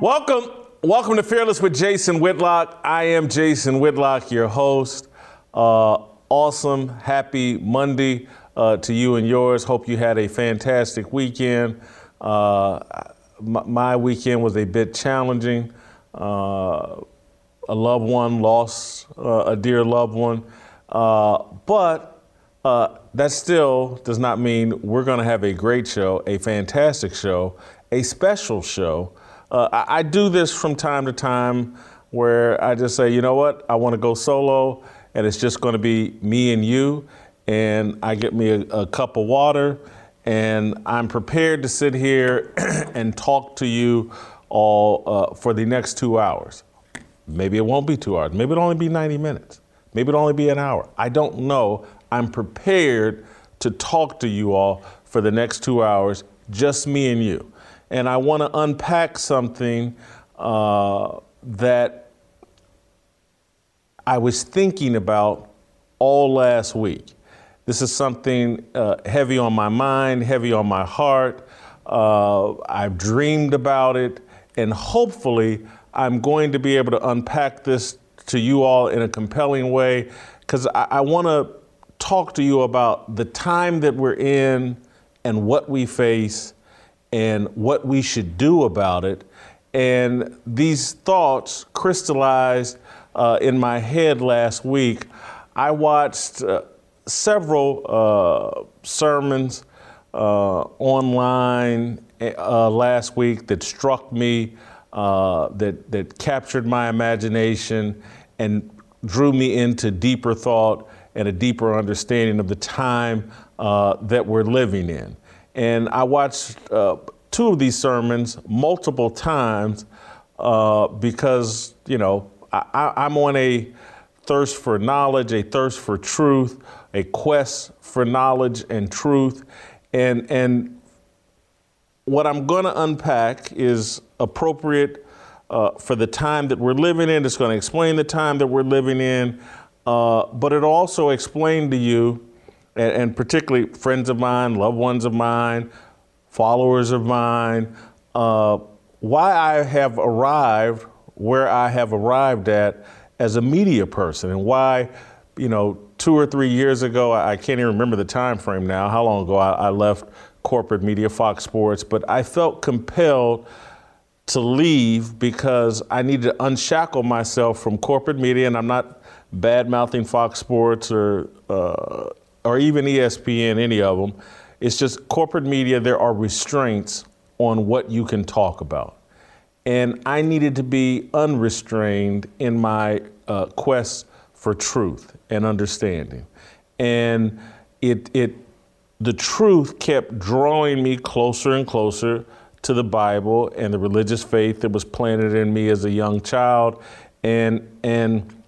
Welcome, welcome to Fearless with Jason Whitlock. I am Jason Whitlock, your host. Uh, awesome, happy Monday uh, to you and yours. Hope you had a fantastic weekend. Uh, my, my, weekend was a bit challenging. Uh, a loved one lost uh, a dear loved one, uh, but that still does not mean we're going to have a great show, a fantastic show, a special show. Uh, I, I, do this from time to time where I just say, you know what, I want to go solo, and it's just going to be me and you, and I get me a, a cup of water, and I'm prepared to sit here and talk to you all uh, for the next two hours. Maybe it won't be two hours. Maybe it'll only be 90 minutes. Maybe it'll only be an hour. I don't know. I'm prepared to talk to you all for the next two hours, just me and you and I want to unpack something uh, that I was thinking about all last week. This is something uh, heavy on my mind, heavy on my heart. Uh, I've dreamed about it, and hopefully, I'm going to be able to unpack this to you all in a compelling way because I, I want to talk to you about the time that we're in and what we face and what we should do about it. And these thoughts crystallized uh, in my head last week. I watched uh, several uh, sermons uh, online uh, last week that struck me, uh, that, that captured my imagination and drew me into deeper thought and a deeper understanding of the time that we're living in. And I watched uh, two of these sermons multiple times uh, because, you know, I, I'm on a thirst for knowledge, a thirst for truth, a quest for knowledge and truth. And, and what I'm going to unpack is appropriate uh, for the time that we're living in. It's going to explain the time that we're living in, uh, but it also explain to you and, and particularly friends of mine, loved ones of mine, followers of mine, uh, why I have arrived where I have arrived at as a media person and why, you know, two or three years ago, I can't even remember the time frame now, how long ago I, I left corporate media, Fox Sports, but I felt compelled to leave because I needed to unshackle myself from corporate media, and I'm not bad mouthing Fox Sports or uh, or even ESPN, any of them. It's just corporate media, there are restraints on what you can talk about. And I needed to be unrestrained in my uh, quest for truth and understanding. And it, it, the truth kept drawing me closer and closer to the Bible and the religious faith that was planted in me as a young child. And, and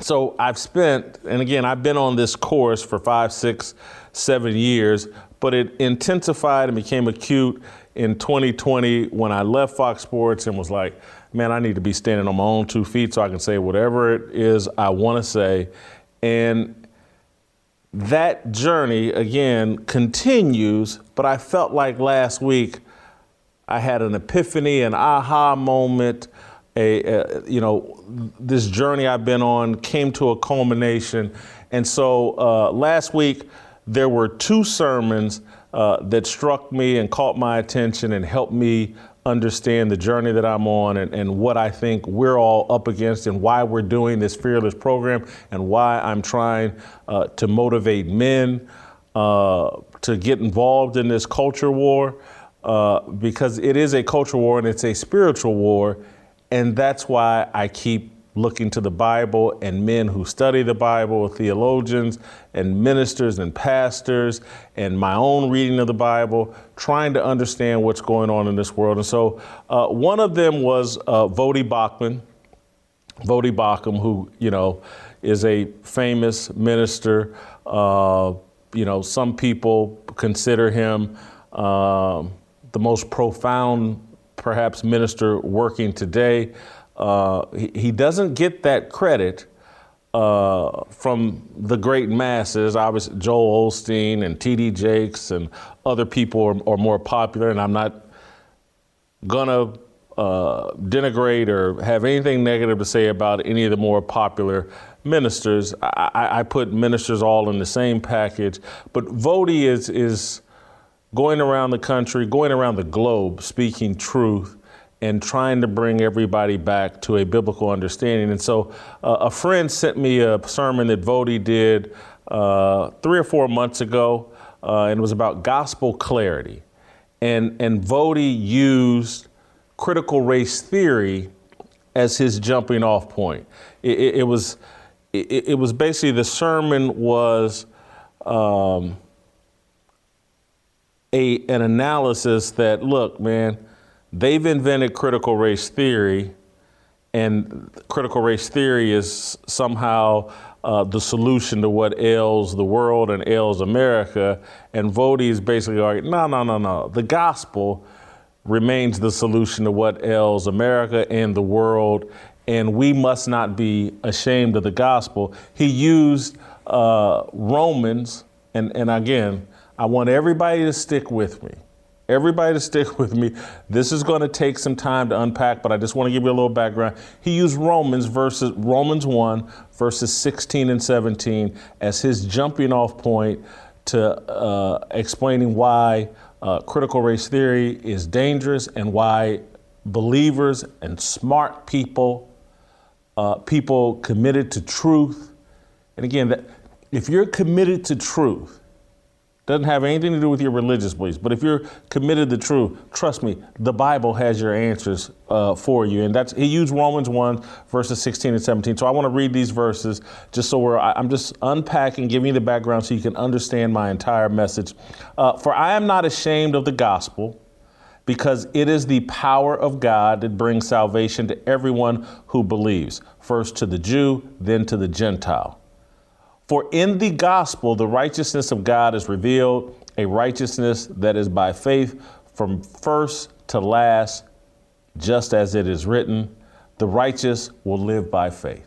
so I've spent, and again, I've been on this course for five, six, seven years, but it intensified and became acute in 2020 when I left Fox Sports and was like, man, I need to be standing on my own two feet so I can say whatever it is I want to say. And that journey, again, continues, but I felt like last week I had an epiphany, an aha moment a, a, you know this journey I've been on came to a culmination, and so uh, last week there were two sermons uh, that struck me and caught my attention and helped me understand the journey that I'm on and, and what I think we're all up against and why we're doing this fearless program and why I'm trying uh, to motivate men uh, to get involved in this culture war. uh, because it is a culture war and it's a spiritual war. And that's why I keep looking to the Bible and men who study the Bible, theologians and ministers and pastors, and my own reading of the Bible, trying to understand what's going on in this world. And so uh, one of them was uh, Voddie Baucham, Voddie Baucham, who, you know, is a famous minister. Uh, you know, some people consider him um, the most profound, perhaps, minister working today. Uh, he, he, doesn't get that credit uh, from the great masses. Obviously, Joel Osteen and T.D. Jakes and other people are, are more popular, and I'm not gonna uh, denigrate or have anything negative to say about any of the more popular ministers. I, I, put ministers all in the same package, but Voddie is is going around the country, going around the globe, speaking truth and trying to bring everybody back to a biblical understanding. And so uh, a friend sent me a sermon that Voddie did uh, three or four months ago, uh, and it was about gospel clarity. And, and Voddie used critical race theory as his jumping off point. It, it, it was, it, it, was basically the sermon was um, a, an analysis that, look, man, They've invented critical race theory, and critical race theory is somehow uh, the solution to what ails the world and ails America. And Voddie is basically arguing, no, no, no, no. The gospel remains the solution to what ails America and the world, and we must not be ashamed of the gospel. He used uh, Romans, and, and again, I want everybody to stick with me everybody to stick with me. This is going to take some time to unpack, but I just want to give you a little background. He used Romans verses Romans 1 verses 16 and 17 as his jumping off point to uh, explaining why uh, critical race theory is dangerous and why believers and smart people, uh, people committed to truth, and again, that if you're committed to truth, doesn't have anything to do with your religious beliefs. But if you're committed to truth, trust me, the Bible has your answers uh, for you. And that's he used Romans 1, verses 16 and 17. So I want to read these verses just so we're, I'm just unpacking, giving you the background so you can understand my entire message. Uh, For I am not ashamed of the gospel because it is the power of God that brings salvation to everyone who believes, first to the Jew, then to the Gentile. For in the gospel, the righteousness of God is revealed, a righteousness that is by faith from first to last, just as it is written, the righteous will live by faith.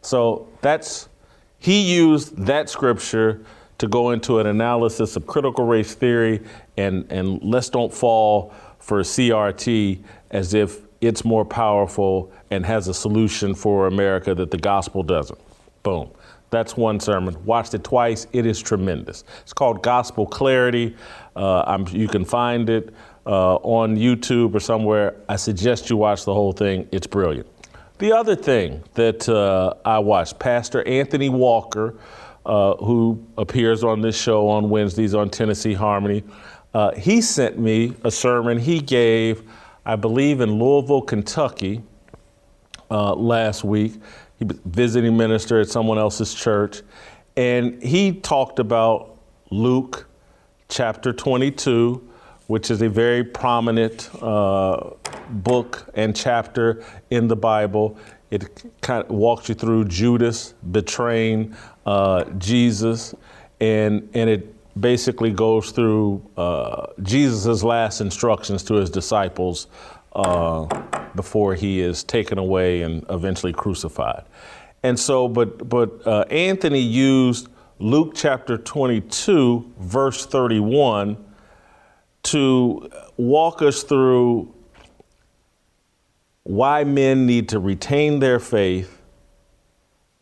So that's, he used that scripture to go into an analysis of critical race theory and, and let's don't fall for CRT as if it's more powerful and has a solution for America that the gospel doesn't. Boom. That's one sermon. Watched it twice. It is tremendous. It's called Gospel Clarity. Uh, you can find it uh, on YouTube or somewhere. I suggest you watch the whole thing. It's brilliant. The other thing that uh, I watched, Pastor Anthony Walker, uh, who appears on this show on Wednesdays on Tennessee Harmony, uh, he sent me a sermon he gave, I believe, in Louisville, Kentucky uh, last week. He was visiting minister at someone else's church, and he talked about Luke chapter 22, which is a very prominent uh, book and chapter in the Bible. It kind of walks you through Judas betraying uh, Jesus, and and it basically goes through uh, Jesus' last instructions to his disciples uh, before he is taken away and eventually crucified. And so, but but uh, Anthony used Luke chapter 22, verse 31, to walk us through why men need to retain their faith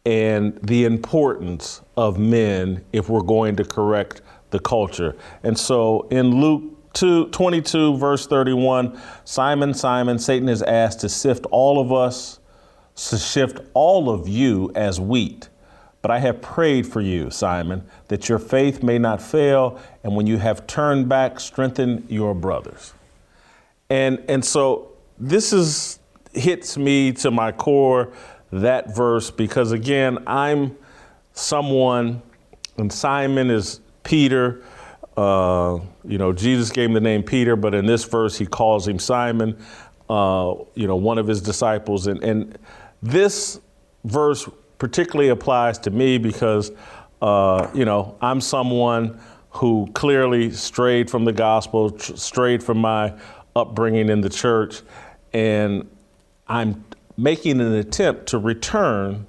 and the importance of men if we're going to correct the culture. And so in Luke 2, 22, verse 31, Simon, Simon, Satan is asked to sift all of us, to sift all of you as wheat. But I have prayed for you, Simon, that your faith may not fail, and when you have turned back, strengthen your brothers. And and so this is hits me to my core that verse because again, I'm someone, and Simon is Peter. Uh, you know, Jesus gave him the name Peter, but in this verse he calls him Simon. Uh, you know, one of his disciples, and and this verse particularly applies to me because, uh, you know, I'm someone who clearly strayed from the gospel, tr- strayed from my upbringing in the church, and I'm making an attempt to return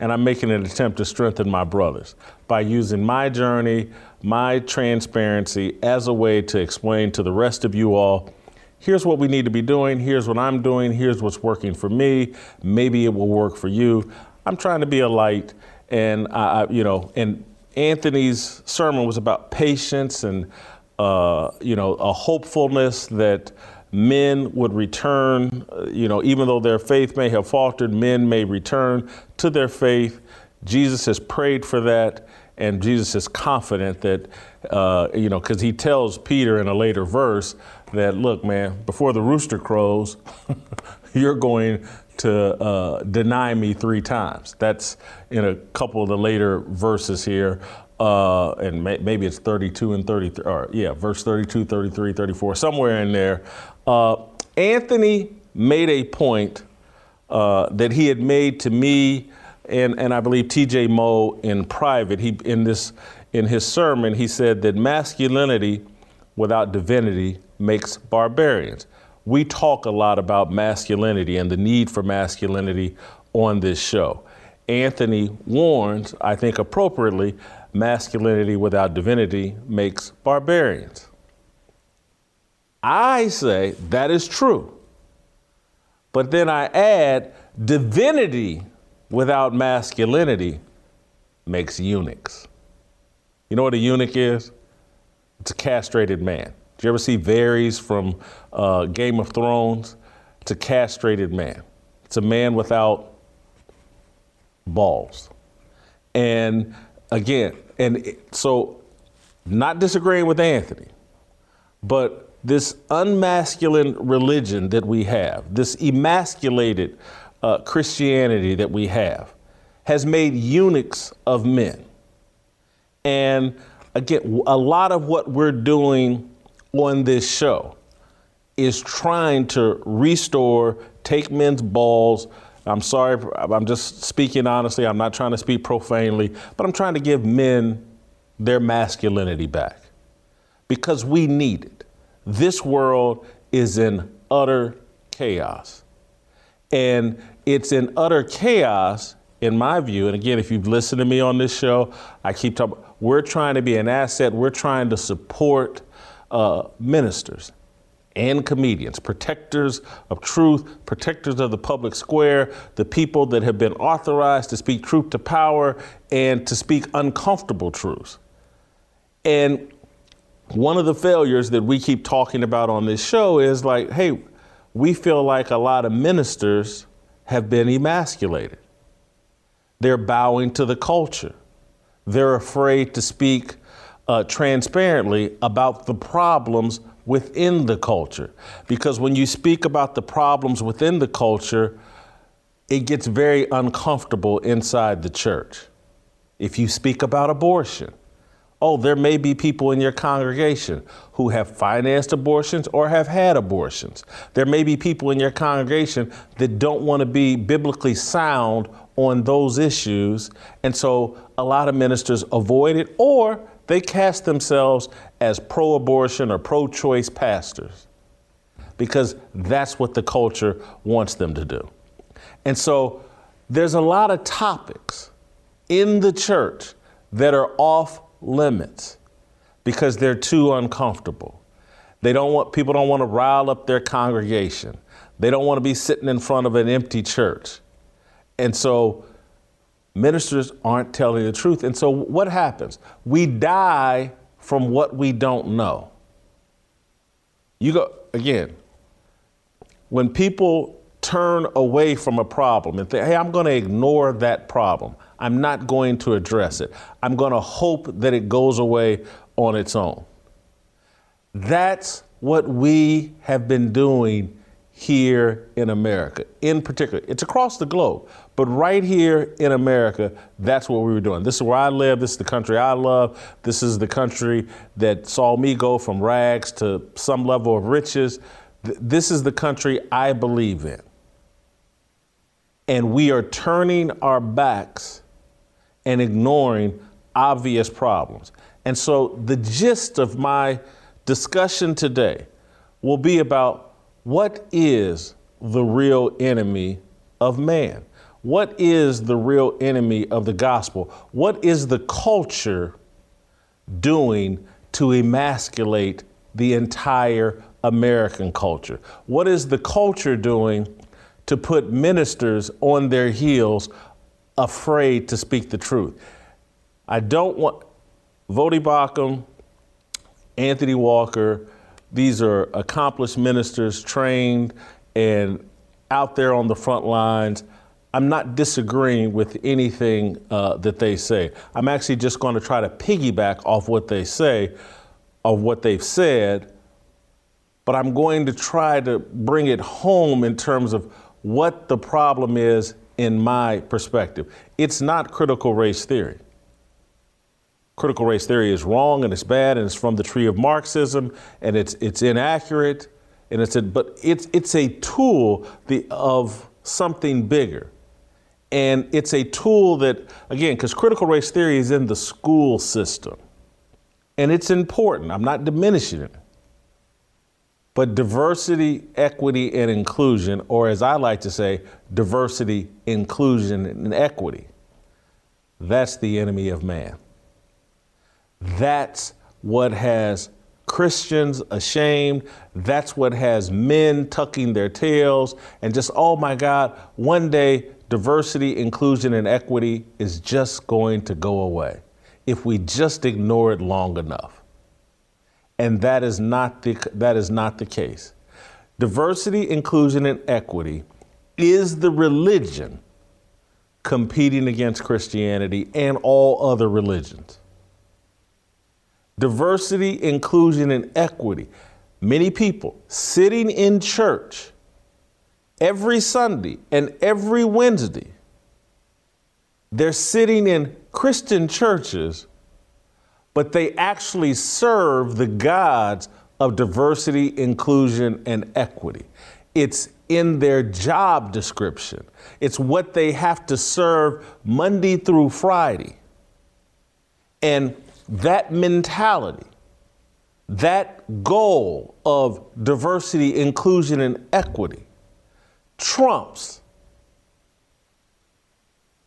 and I'm making an attempt to strengthen my brothers by using my journey, my transparency as a way to explain to the rest of you all here's what we need to be doing, here's what I'm doing, here's what's working for me, maybe it will work for you. I'm trying to be a light, and I, you know, and Anthony's sermon was about patience and, uh, you know, a hopefulness that men would return, uh, you know, even though their faith may have faltered, men may return to their faith. Jesus has prayed for that, and Jesus is confident that, uh, you know, because he tells Peter in a later verse that, look, man, before the rooster crows, you're going to uh, deny me three times. That's in a couple of the later verses here. Uh, and may, maybe it's 32 and 33, or yeah, verse 32, 33, 34, somewhere in there. Uh, Anthony made a point uh, that he had made to me and, and I believe TJ Moe in private. He in this in his sermon he said that masculinity without divinity makes barbarians we talk a lot about masculinity and the need for masculinity on this show. Anthony warns, I think appropriately, masculinity without divinity makes barbarians. I say that is true. But then I add divinity without masculinity makes eunuchs. You know what a eunuch is? It's a castrated man. Did you ever see Varys from uh, Game of Thrones? It's a castrated man. It's a man without balls. And again, and so not disagreeing with Anthony, but this unmasculine religion that we have, this emasculated uh, Christianity that we have, has made eunuchs of men. And again, a lot of what we're doing on this show is trying to restore, take men's balls. I'm sorry, I'm just speaking honestly. I'm not trying to speak profanely, but I'm trying to give men their masculinity back because we need it. This world is in utter chaos. And it's in utter chaos, in my view. And again, if you've listened to me on this show, I keep talking, we're trying to be an asset, we're trying to support uh, ministers and comedians, protectors of truth, protectors of the public square, the people that have been authorized to speak truth to power and to speak uncomfortable truths. And one of the failures that we keep talking about on this show is like, hey, we feel like a lot of ministers have been emasculated. They're bowing to the culture. They're afraid to speak uh, transparently about the problems within the culture. Because when you speak about the problems within the culture, it gets very uncomfortable inside the church. If you speak about abortion, oh, there may be people in your congregation who have financed abortions or have had abortions. There may be people in your congregation that don't want to be biblically sound on those issues. And so a lot of ministers avoid it or they cast themselves as pro abortion or pro choice pastors because that's what the culture wants them to do. And so there's a lot of topics in the church that are off limits because they're too uncomfortable. They don't want people don't want to rile up their congregation. They don't want to be sitting in front of an empty church. And so Ministers aren't telling the truth. And so what happens? We die from what we don't know. You go, again, when people turn away from a problem and think, hey, I'm going to ignore that problem, I'm not going to address it. I'm going to hope that it goes away on its own. That's what we have been doing here in America, in particular. It's across the globe, but right here in America, that's what we were doing. This is where I live. This is the country I love. This is the country that saw me go from rags to some level of riches. This is the country I believe in. And we are turning our backs and ignoring obvious problems. And so the gist of my discussion today will be about what is the real enemy of man? What is the real enemy of the gospel? What is the culture doing to emasculate the entire American culture? What is the culture doing to put ministers on their heels, afraid to speak the truth? I don't want Voddie Baucham, Anthony Walker, these are accomplished ministers, trained and out there on the front lines. I'm not disagreeing with anything uh, that they say. I'm actually just going to try to piggyback off what they say, of what they've said, but I'm going to try to bring it home in terms of what the problem is in my perspective. It's not critical race theory critical race theory is wrong and it's bad and it's from the tree of Marxism and it's it's inaccurate and it's a, but it's it's a tool the, of something bigger. And it's a tool that again cuz critical race theory is in the school system. And it's important. I'm not diminishing it. But diversity, equity and inclusion or as I like to say diversity, inclusion and equity. That's the enemy of man. That's what has Christians ashamed. That's what has men tucking their tails and just, oh my God, one day diversity, inclusion, and equity is just going to go away if we just ignore it long enough. And that is not the, that is not the case. Diversity, inclusion, and equity is the religion competing against Christianity and all other religions diversity, inclusion, and equity. Many people sitting in church every Sunday and every Wednesday, they're sitting in Christian churches, but they actually serve the gods of diversity, inclusion, and equity. It's in their job description. It's what they have to serve Monday through Friday. And that mentality, that goal of diversity, inclusion, and equity trumps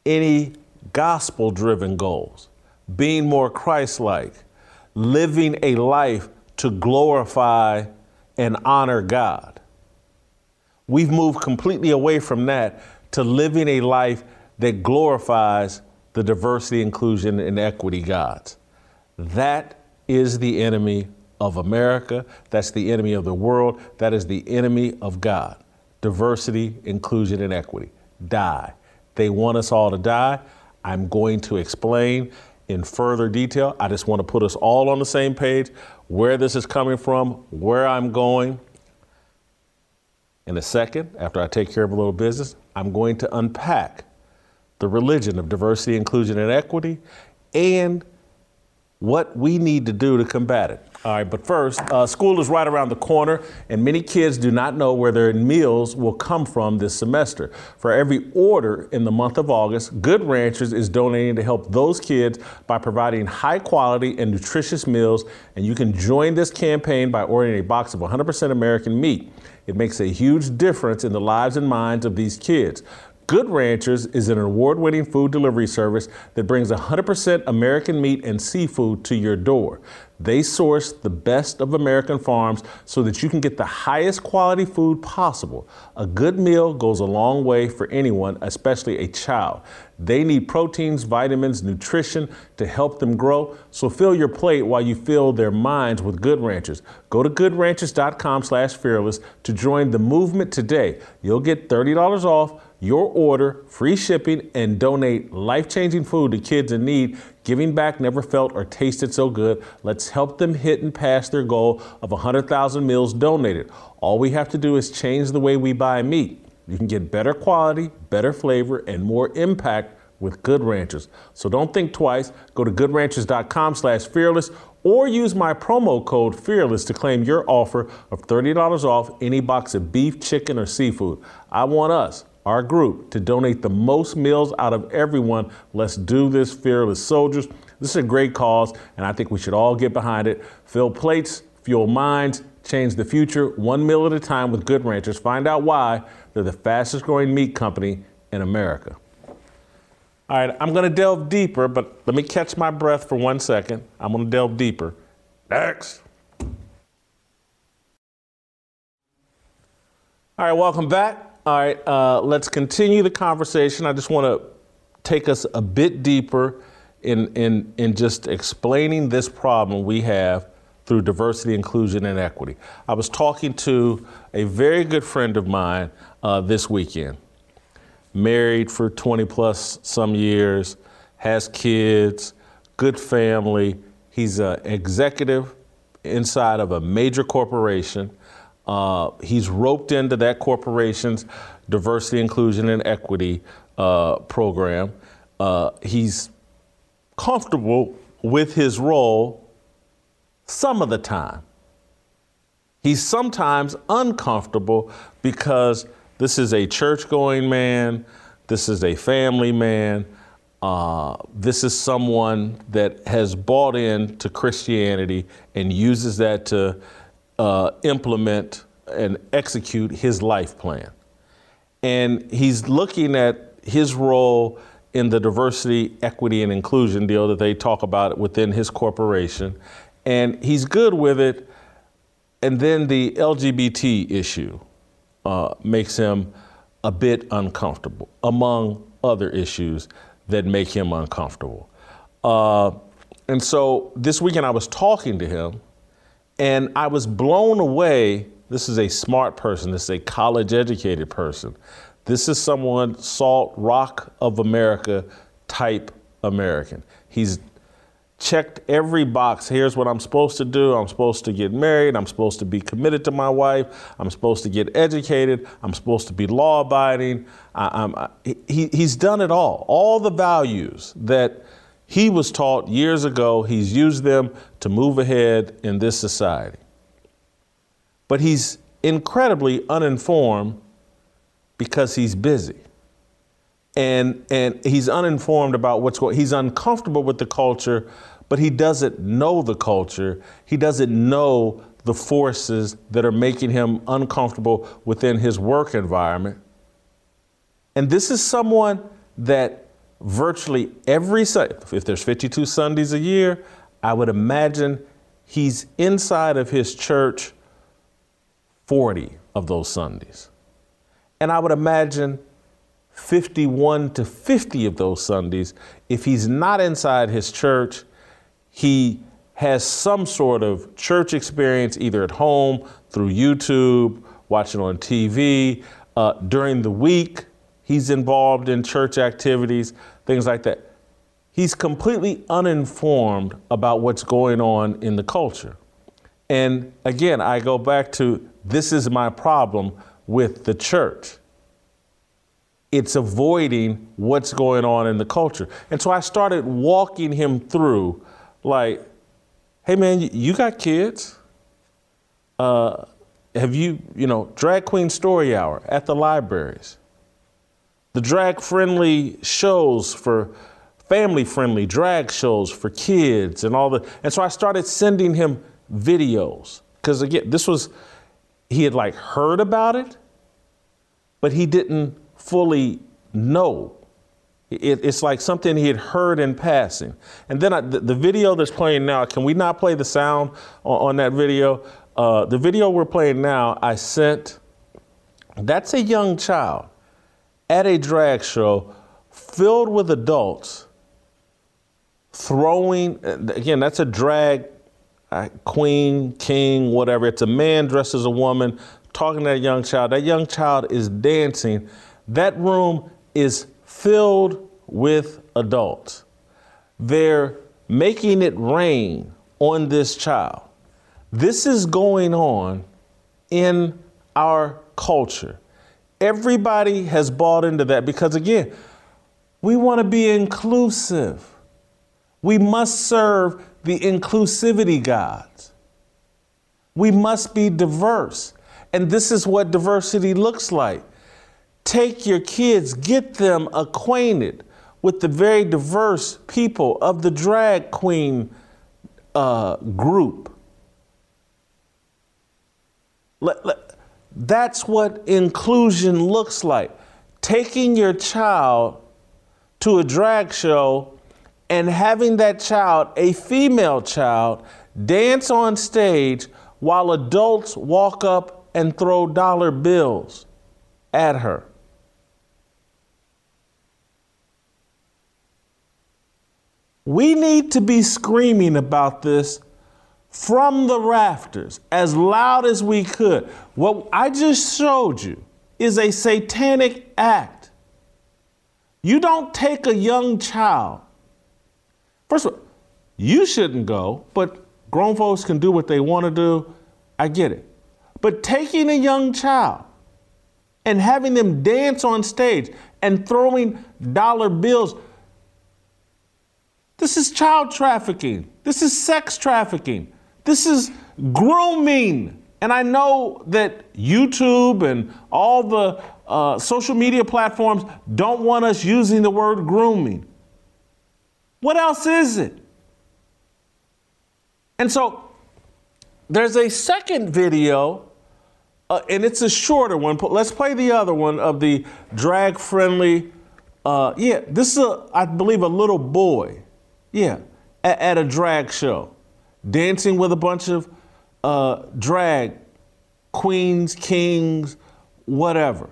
any gospel driven goals. Being more Christ like, living a life to glorify and honor God. We've moved completely away from that to living a life that glorifies the diversity, inclusion, and equity gods. That is the enemy of America. That's the enemy of the world. That is the enemy of God. Diversity, inclusion, and equity. Die. They want us all to die. I'm going to explain in further detail. I just want to put us all on the same page where this is coming from, where I'm going. In a second, after I take care of a little business, I'm going to unpack the religion of diversity, inclusion, and equity and what we need to do to combat it. All right, but first, uh, school is right around the corner, and many kids do not know where their meals will come from this semester. For every order in the month of August, Good Ranchers is donating to help those kids by providing high quality and nutritious meals, and you can join this campaign by ordering a box of 100% American meat. It makes a huge difference in the lives and minds of these kids. Good Ranchers is an award winning food delivery service that brings 100% American meat and seafood to your door. They source the best of American farms so that you can get the highest quality food possible. A good meal goes a long way for anyone, especially a child. They need proteins, vitamins, nutrition to help them grow. So fill your plate while you fill their minds with Good Ranchers. Go to goodranchers.com slash fearless to join the movement today. You'll get $30 off your order, free shipping, and donate life changing food to kids in need. Giving back never felt or tasted so good. Let's help them hit and pass their goal of 100,000 meals donated. All we have to do is change the way we buy meat. You can get better quality, better flavor, and more impact with Good Ranchers. So don't think twice. Go to goodranchers.com slash fearless or use my promo code fearless to claim your offer of $30 off any box of beef, chicken, or seafood. I want us, our group, to donate the most meals out of everyone. Let's do this, fearless soldiers. This is a great cause, and I think we should all get behind it. Fill plates, fuel minds, change the future one meal at a time with Good Ranchers. Find out why they're the fastest growing meat company in America. All right, I'm going to delve deeper, but let me catch my breath for one second. I'm going to delve deeper. Next. All right, welcome back. All right, uh, let's continue the conversation. I just want to take us a bit deeper in, in, in just explaining this problem we have through diversity, inclusion, and equity. I was talking to a very good friend of mine uh, this weekend, married for 20 plus some years, has kids, good family. He's an executive inside of a major corporation. Uh, he's roped into that corporation's diversity, inclusion, and equity uh, program. Uh, he's comfortable with his role some of the time. He's sometimes uncomfortable because this is a church going man, this is a family man, uh, this is someone that has bought into Christianity and uses that to uh, implement and execute his life plan. And he's looking at his role in the diversity, equity, and inclusion deal that they talk about within his corporation and he's good with it. And then the LGBT issue uh, makes him a bit uncomfortable, among other issues that make him uncomfortable. Uh, and so this weekend I was talking to him, and I was blown away. This is a smart person, this is a college educated person. This is someone, salt rock of America type American. He's checked every box. Here's what I'm supposed to do. I'm supposed to get married. I'm supposed to be committed to my wife. I'm supposed to get educated. I'm supposed to be law abiding. I, he, he's done it all. All the values that he was taught years ago, he's used them to move ahead in this society. But he's incredibly uninformed because he's busy and and he's uninformed about what's going he's uncomfortable with the culture but he doesn't know the culture. He doesn't know the forces that are making him uncomfortable within his work environment. And this is someone that virtually every Sunday, if there's 52 Sundays a year, I would imagine he's inside of his church 40 of those Sundays. And I would imagine 51 to 50 of those Sundays, if he's not inside his church, he has some sort of church experience either at home, through YouTube, watching on TV. Uh, during the week, he's involved in church activities, things like that. He's completely uninformed about what's going on in the culture. And again, I go back to this is my problem with the church. It's avoiding what's going on in the culture. And so I started walking him through like, hey man, you got kids. Uh, have you, you know, drag queen story hour at the libraries, the drag friendly shows for family friendly drag shows for kids and all the, and so I started sending him videos because again, this was, he had like heard about it, but he didn't fully know it, it's like something he had heard in passing. And then I, the, the, video that's playing now, can we not play the sound on, on that video? Uh, the video we're playing now, I sent, that's a young child at a drag show filled with adults throwing, again, that's a drag uh, queen, king, whatever. It's a man dressed as a woman talking to that young child. That young child is dancing that room is filled with adults. They're making it rain on this child. This is going on in our culture. Everybody has bought into that because, again, we want to be inclusive. We must serve the inclusivity gods. We must be diverse. And this is what diversity looks like. Take your kids, get them acquainted with the very diverse people of the drag queen uh, group. Let, let, that's what inclusion looks like. Taking your child to a drag show and having that child, a female child, dance on stage while adults walk up and throw dollar bills at her. We need to be screaming about this from the rafters as loud as we could. What I just showed you is a satanic act. You don't take a young child. First of all, you shouldn't go, but grown folks can do what they want to do. I get it. But taking a young child and having them dance on stage and throwing dollar bills, this is child trafficking. This is sex trafficking. This is grooming. And I know that YouTube and all the uh, social media platforms don't want us using the word grooming. What else is it? And so there's a second video, uh, and it's a shorter one. Let's play the other one of the drag friendly. Uh, yeah, this is, a, I believe, a little boy. Yeah, at, at a drag show dancing with a bunch of uh, drag queens, kings, whatever.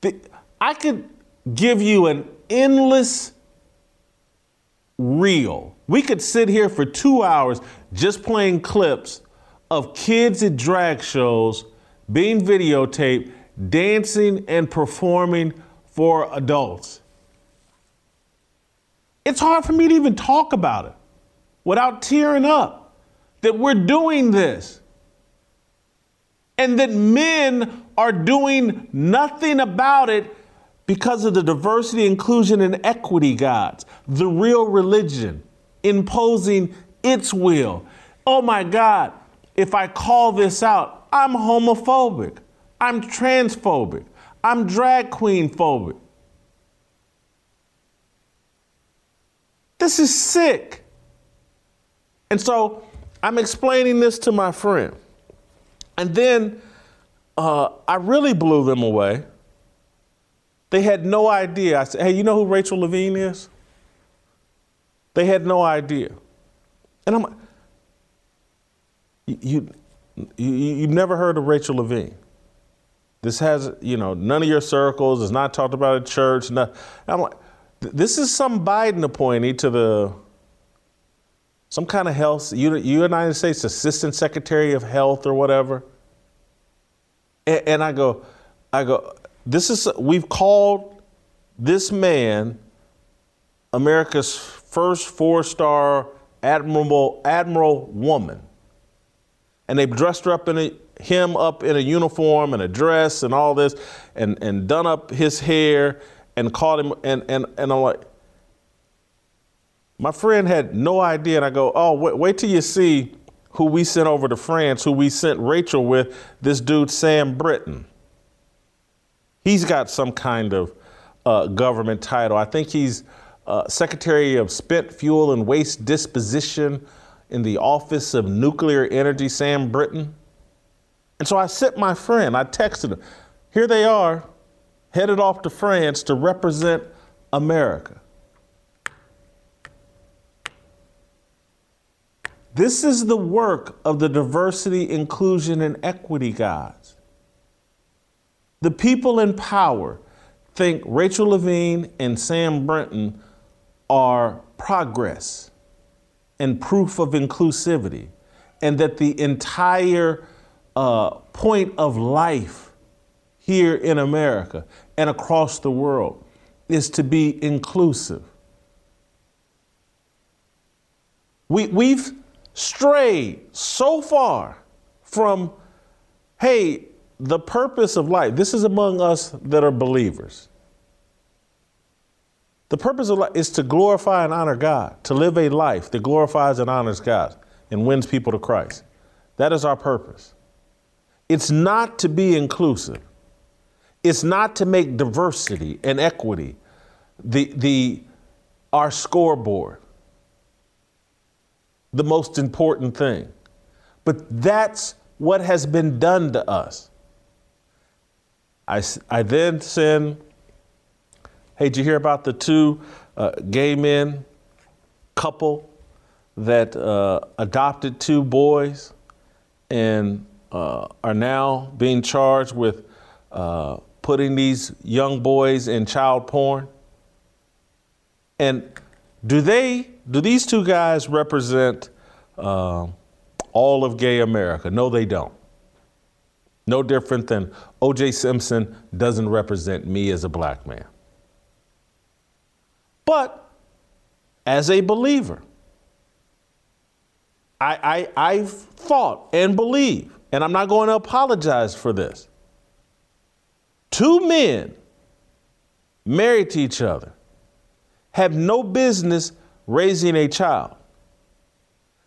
The, I could give you an endless reel. We could sit here for two hours just playing clips of kids at drag shows being videotaped, dancing and performing for adults. It's hard for me to even talk about it without tearing up that we're doing this and that men are doing nothing about it because of the diversity, inclusion, and equity gods, the real religion imposing its will. Oh my God, if I call this out, I'm homophobic, I'm transphobic, I'm drag queen phobic. This is sick. And so I'm explaining this to my friend. And then uh, I really blew them away. They had no idea. I said, hey, you know who Rachel Levine is? They had no idea. And I'm like, you, you, you've never heard of Rachel Levine. This has, you know, none of your circles, it's not talked about at church. Not, I'm like, this is some Biden appointee to the some kind of health, United States Assistant Secretary of Health or whatever. And, and I go, I go, this is, we've called this man America's first four star admirable, admiral woman. And they've dressed her up in a, him up in a uniform and a dress and all this and, and done up his hair and called him and, and, and I'm like, my friend had no idea, and I go, oh, wait, wait till you see who we sent over to France, who we sent Rachel with, this dude, Sam Brinton. He's got some kind of uh, government title. I think he's uh, Secretary of Spent Fuel and Waste Disposition in the Office of Nuclear Energy, Sam Brinton." And so I sent my friend, I texted him, here they are, headed off to France to represent America. This is the work of the diversity, inclusion, and equity gods. The people in power think Rachel Levine and Sam Brinton are progress and proof of inclusivity, and that the entire uh, point of life, here in America and across the world is to be inclusive. We, we've strayed so far from, hey, the purpose of life. This is among us that are believers. The purpose of life is to glorify and honor God, to live a life that glorifies and honors God and wins people to Christ. That is our purpose. It's not to be inclusive. It's not to make diversity and equity the, the, our scoreboard, the most important thing. But that's what has been done to us. I, I then send, hey, did you hear about the two uh, gay men couple that uh, adopted two boys and uh, are now being charged with uh, putting these young boys in child porn? And do they, do these two guys represent uh, all of gay America? No, they don't. No different than O.J. Simpson doesn't represent me as a black man. But as a believer, I, I, I've thought and believe, and I'm not going to apologize for this. Two men married to each other have no business raising a child.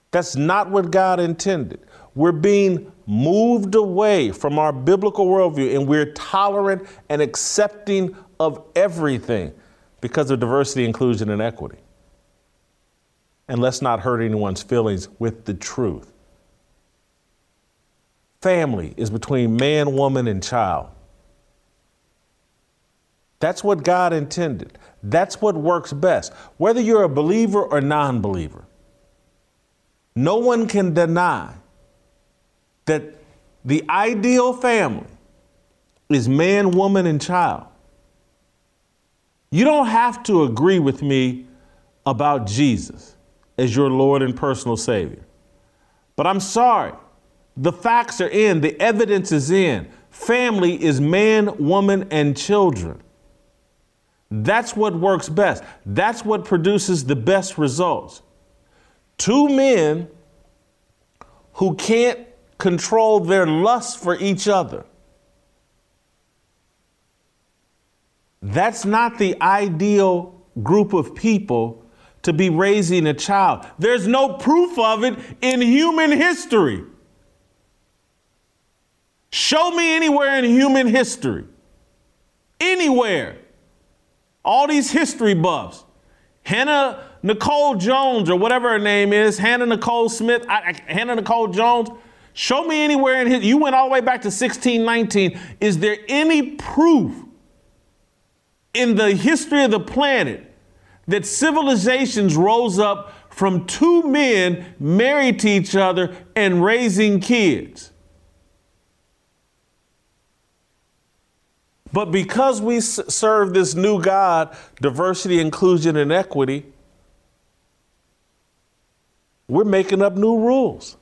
That's not what God intended. We're being moved away from our biblical worldview and we're tolerant and accepting of everything because of diversity, inclusion, and equity. And let's not hurt anyone's feelings with the truth. Family is between man, woman, and child. That's what God intended. That's what works best, whether you're a believer or non believer. No one can deny that the ideal family is man, woman, and child. You don't have to agree with me about Jesus as your Lord and personal Savior. But I'm sorry, the facts are in, the evidence is in. Family is man, woman, and children. That's what works best. That's what produces the best results. Two men who can't control their lust for each other. That's not the ideal group of people to be raising a child. There's no proof of it in human history. Show me anywhere in human history, anywhere. All these history buffs. Hannah Nicole Jones, or whatever her name is, Hannah Nicole Smith, I, I, Hannah Nicole Jones, Show me anywhere in his, you went all the way back to 1619. Is there any proof in the history of the planet that civilizations rose up from two men married to each other and raising kids? But because we serve this new God, diversity, inclusion, and equity, we're making up new rules.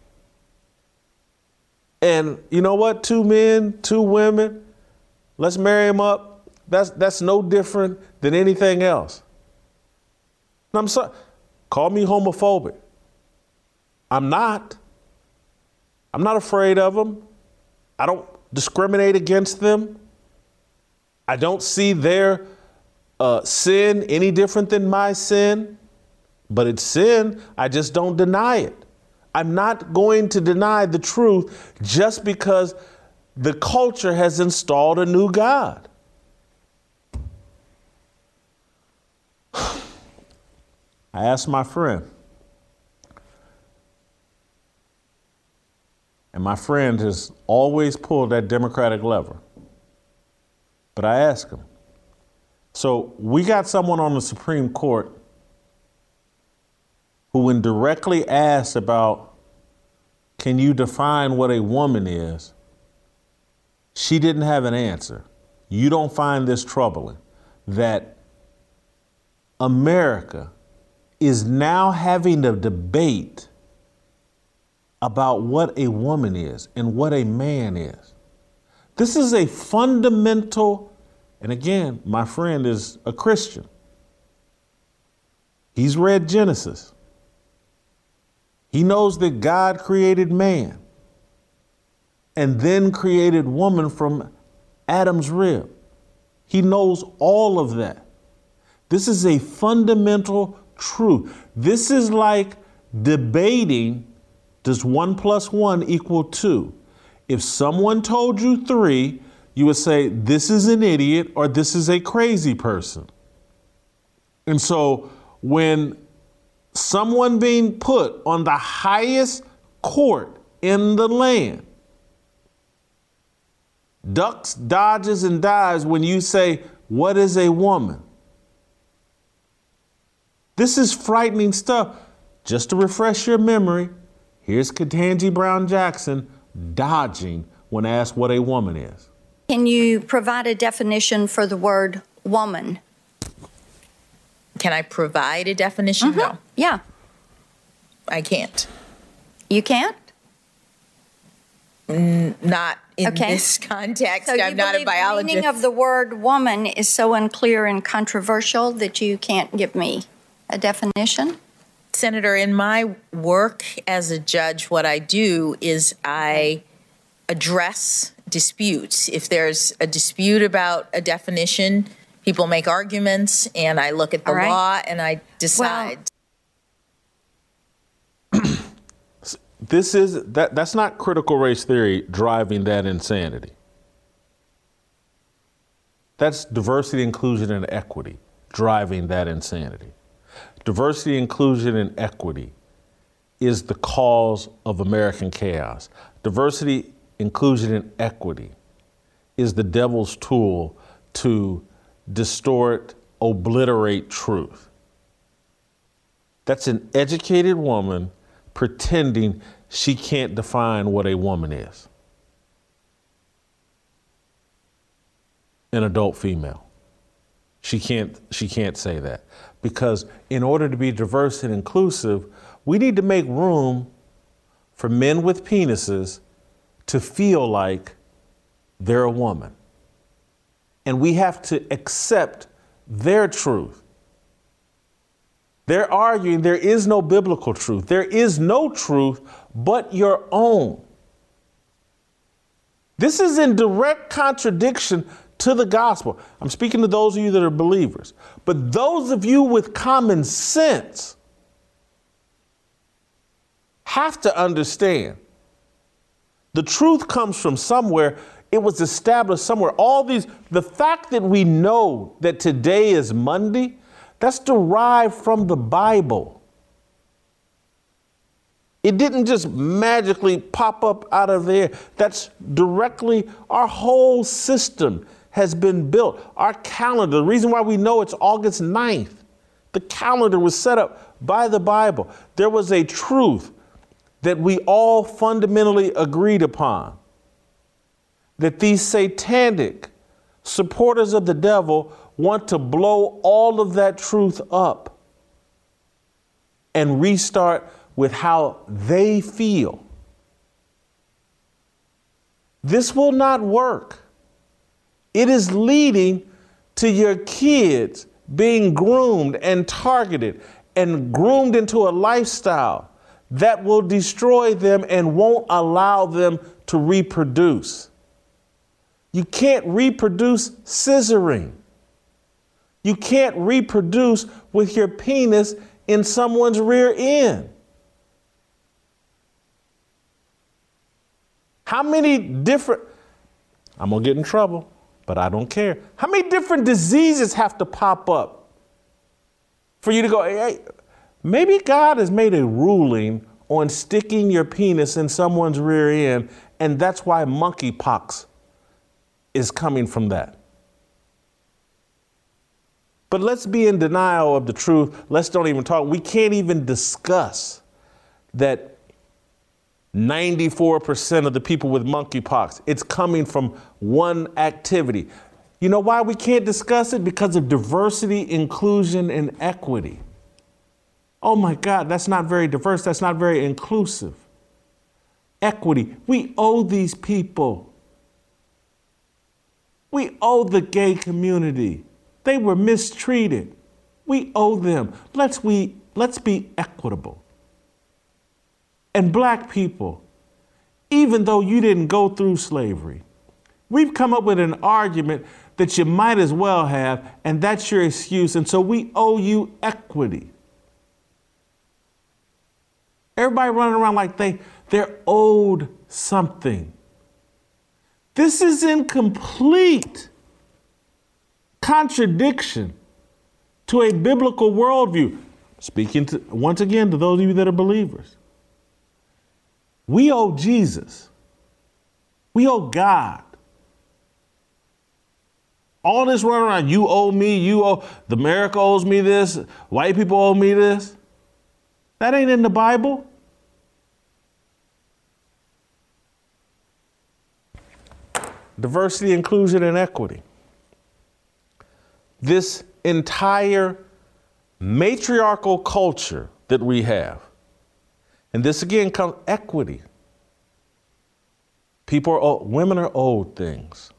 And you know what? Two men, two women, let's marry them up. That's, that's no different than anything else. And I'm sorry, call me homophobic. I'm not. I'm not afraid of them. I don't discriminate against them. I don't see their uh, sin any different than my sin, but it's sin. I just don't deny it. I'm not going to deny the truth just because the culture has installed a new God. I asked my friend, and my friend has always pulled that Democratic lever. But I ask him, so we got someone on the Supreme Court who, when directly asked about, can you define what a woman is? She didn't have an answer. You don't find this troubling that America is now having a debate about what a woman is and what a man is. This is a fundamental, and again, my friend is a Christian. He's read Genesis. He knows that God created man and then created woman from Adam's rib. He knows all of that. This is a fundamental truth. This is like debating does one plus one equal two? If someone told you three, you would say, this is an idiot or this is a crazy person. And so when someone being put on the highest court in the land ducks, dodges, and dives when you say, What is a woman? This is frightening stuff. Just to refresh your memory, here's Ketanji Brown Jackson dodging when asked what a woman is. Can you provide a definition for the word woman? Can I provide a definition? Mm-hmm. No, Yeah, I can't. you can't? Not in Okay. this context. So you I'm not a believe the meaning of the word woman is so unclear and controversial that you can't give me a definition? Senator, in my work as a judge, what I do is I address disputes. If there's a dispute about a definition, people make arguments, and I look at the All right. law and I decide. This is that that's not critical race theory driving that insanity. That's diversity, inclusion, and equity driving that insanity. Diversity, inclusion, and equity is the cause of American chaos. Diversity, inclusion, and equity is the devil's tool to distort, obliterate truth. That's an educated woman pretending she can't define what a woman is. An adult female. She can't she can't say that because in order to be diverse and inclusive, we need to make room for men with penises to feel like they're a woman. And we have to accept their truth. They're arguing there is no biblical truth. There is no truth but your own. This is in direct contradiction to the gospel. I'm speaking to those of you that are believers. But those of you with common sense have to understand the truth comes from somewhere. It was established somewhere. All these, the fact that we know that today is Monday, that's derived from the Bible. It didn't just magically pop up out of there. That's directly, our whole system has been built. Our calendar, the reason why we know it's August 9th, the calendar was set up by the Bible. There was a truth that we all fundamentally agreed upon that these satanic supporters of the devil want to blow all of that truth up and restart with how they feel. This will not work. It is leading to your kids being groomed and targeted and groomed into a lifestyle that will destroy them and won't allow them to reproduce. You can't reproduce scissoring. You can't reproduce with your penis in someone's rear end. How many different, I'm gonna get in trouble, but I don't care. How many different diseases have to pop up for you to go, hey, maybe God has made a ruling on sticking your penis in someone's rear end, and that's why monkeypox is coming from that. But let's be in denial of the truth. Let's don't even talk. We can't even discuss that 94% of the people with monkeypox, it's coming from one activity. You know why we can't discuss it? Because of diversity, inclusion, and equity. Oh my God, that's not very diverse. That's not very inclusive. Equity. We owe these people We owe the gay community. They were mistreated. We owe them. Let's, we, let's be equitable. And black people, even though you didn't go through slavery, we've come up with an argument that you might as well have, and that's your excuse. And so we owe you equity. Everybody running around like they, they're owed something. This is in complete contradiction to a biblical worldview. Speaking to, once again to those of you that are believers. We owe Jesus. We owe God. All this running around, you owe me, you owe, the America owes me this, white people owe me this. That ain't in the Bible. Diversity, inclusion, and equity. This entire matriarchal culture that we have, and this again comes equity. People are, old, women are old things.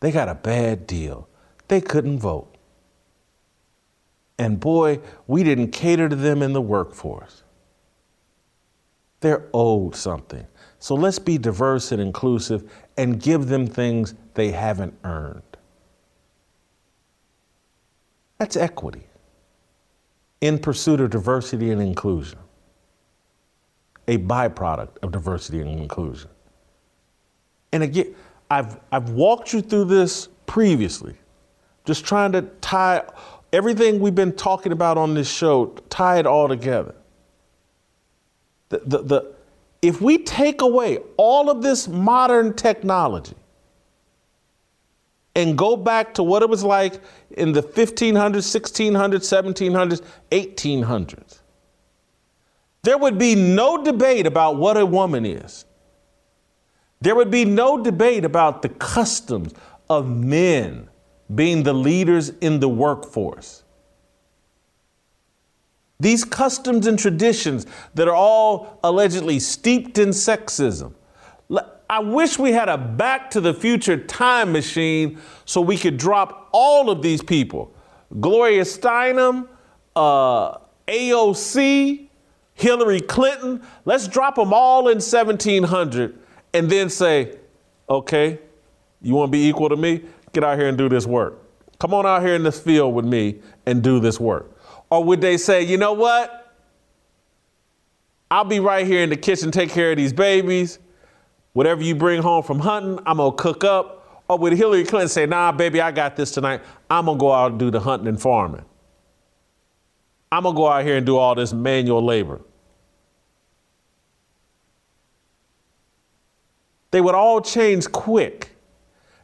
They got a bad deal. They couldn't vote. And boy, we didn't cater to them in the workforce. They're owed something. So let's be diverse and inclusive and give them things they haven't earned. That's equity in pursuit of diversity and inclusion, a byproduct of diversity and inclusion. And again, I've, I've walked you through this previously, just trying to tie everything we've been talking about on this show, tie it all together. The, the, the, if we take away all of this modern technology and go back to what it was like in the 1500s, 1600s, 1700s, 1800s, there would be no debate about what a woman is. There would be no debate about the customs of men being the leaders in the workforce. These customs and traditions that are all allegedly steeped in sexism. I wish we had a back to the future time machine so we could drop all of these people Gloria Steinem, uh, AOC, Hillary Clinton. Let's drop them all in 1700 and then say, okay, you want to be equal to me? Get out here and do this work. Come on out here in this field with me and do this work. Or would they say, you know what? I'll be right here in the kitchen, take care of these babies. Whatever you bring home from hunting, I'm gonna cook up. Oh, or would Hillary Clinton say, nah, baby, I got this tonight. I'm gonna go out and do the hunting and farming. I'm gonna go out here and do all this manual labor. They would all change quick.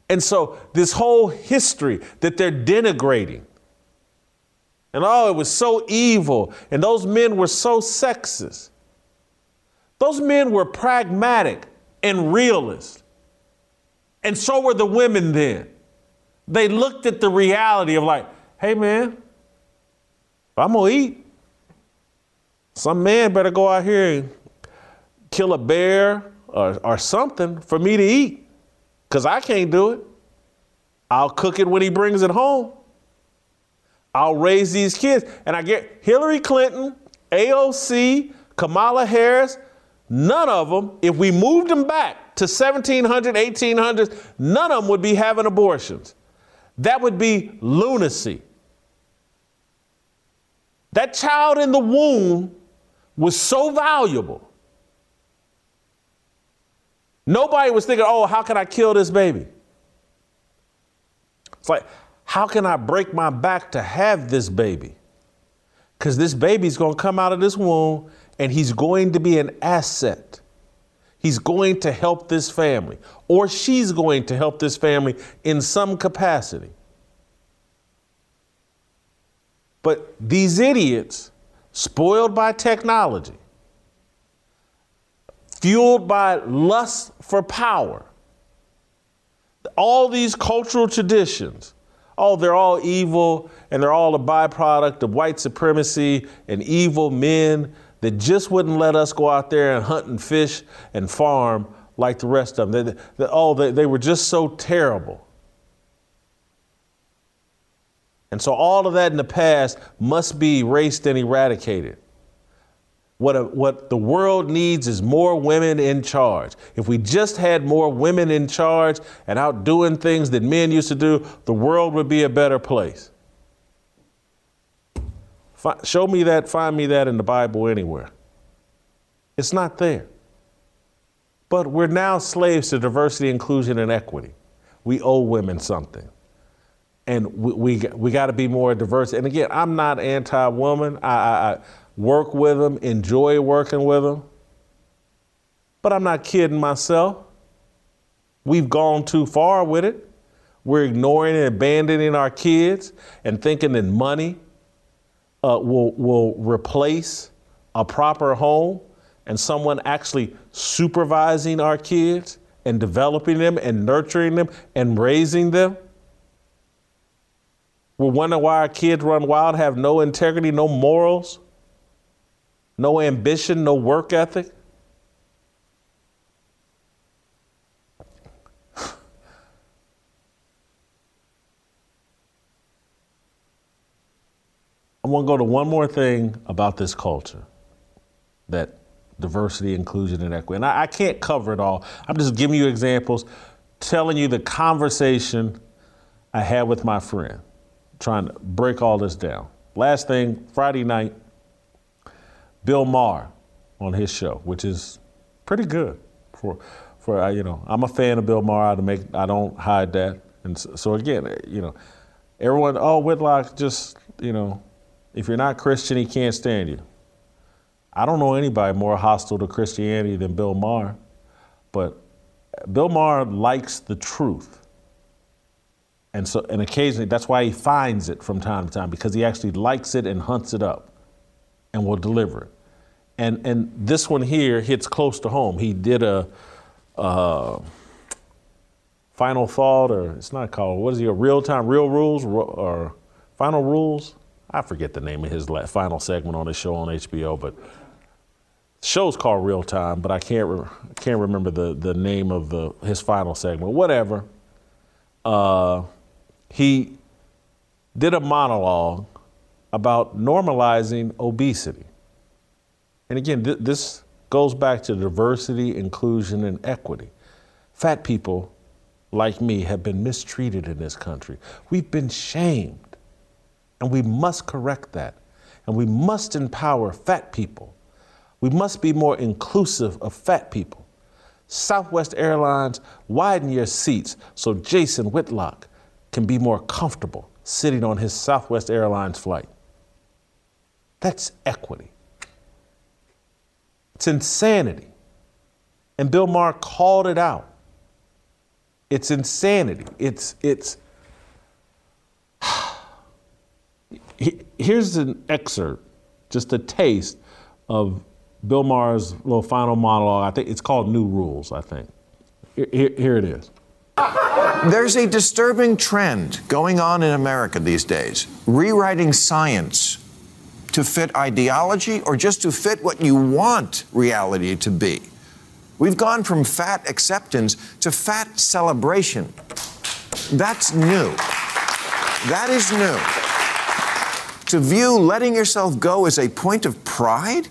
And so, this whole history that they're denigrating, and oh, it was so evil. And those men were so sexist. Those men were pragmatic and realist. And so were the women then. They looked at the reality of, like, hey, man, I'm going to eat. Some man better go out here and kill a bear or, or something for me to eat because I can't do it. I'll cook it when he brings it home. I'll raise these kids. And I get Hillary Clinton, AOC, Kamala Harris, none of them, if we moved them back to 1700, 1800s, none of them would be having abortions. That would be lunacy. That child in the womb was so valuable. Nobody was thinking, oh, how can I kill this baby? It's like, how can I break my back to have this baby? Because this baby's going to come out of this womb and he's going to be an asset. He's going to help this family, or she's going to help this family in some capacity. But these idiots, spoiled by technology, fueled by lust for power, all these cultural traditions, oh, they're all evil and they're all a byproduct of white supremacy and evil men that just wouldn't let us go out there and hunt and fish and farm like the rest of them. They, they, oh, they, they were just so terrible. And so all of that in the past must be erased and eradicated. What, a, what the world needs is more women in charge. If we just had more women in charge and out doing things that men used to do, the world would be a better place. Show me that, find me that in the Bible anywhere. It's not there. But we're now slaves to diversity, inclusion, and equity. We owe women something and we we, we got to be more diverse. And again, I'm not anti-woman. I, I, I, work with them, enjoy working with them, but I'm not kidding myself. We've gone too far with it. We're ignoring and abandoning our kids and thinking that money uh, will will replace a proper home and someone actually supervising our kids and developing them and nurturing them and raising them. We're wondering why our kids run wild, have no integrity, no morals, no ambition, no work ethic. I want to go to one more thing about this culture that diversity, inclusion, and equity. And I, I, can't cover it all. I'm just giving you examples, telling you the conversation I had with my friend trying to break all this down. Last thing, Friday night, Bill Maher on his show, which is pretty good for for uh, you know I'm a fan of Bill Maher. I make I don't hide that, and so, so again, you know, everyone oh Whitlock just you know if you're not Christian he can't stand you. I don't know anybody more hostile to Christianity than Bill Maher, but Bill Maher likes the truth. And so, and occasionally, that's why he finds it from time to time because he actually likes it and hunts it up, and will deliver it. And and this one here hits close to home. He did a, uh, final thought, or it's not called. What is he? A real time, real rules, or final rules? I forget the name of his final segment on his show on HBO, but the show's called Real Time, but I can't re- can't remember the the name of the his final segment. Whatever. Uh, he did a monologue about normalizing obesity. And again, th- this goes back to diversity, inclusion, and equity. Fat people like me have been mistreated in this country. We've been shamed, and we must correct that. And we must empower fat people. We must be more inclusive of fat people. Southwest Airlines, widen your seats so Jason Whitlock can be more comfortable sitting on his Southwest Airlines flight. That's equity. It's insanity. And Bill Maher called it out. It's insanity. It's, it's, here's an excerpt, just a taste of Bill Maher's little final monologue. I think it's called New Rules, I think. Here, here it is. There's a disturbing trend going on in America these days rewriting science to fit ideology or just to fit what you want reality to be. We've gone from fat acceptance to fat celebration. That's new. That is new. To view letting yourself go as a point of pride?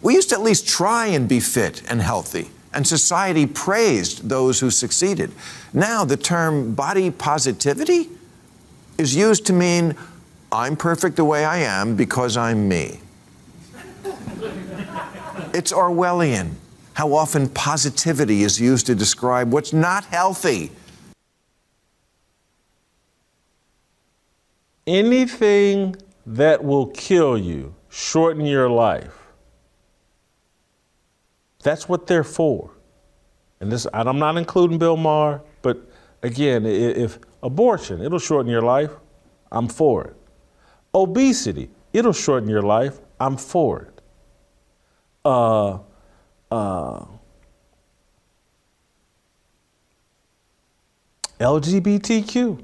We used to at least try and be fit and healthy and society praised those who succeeded. Now, the term body positivity is used to mean I'm perfect the way I am because I'm me. it's Orwellian how often positivity is used to describe what's not healthy. Anything that will kill you, shorten your life, that's what they're for. And this, I'm not including Bill Maher, but again, if abortion, it'll shorten your life, I'm for it. Obesity, it'll shorten your life, I'm for it. Uh, uh, LGBTQ,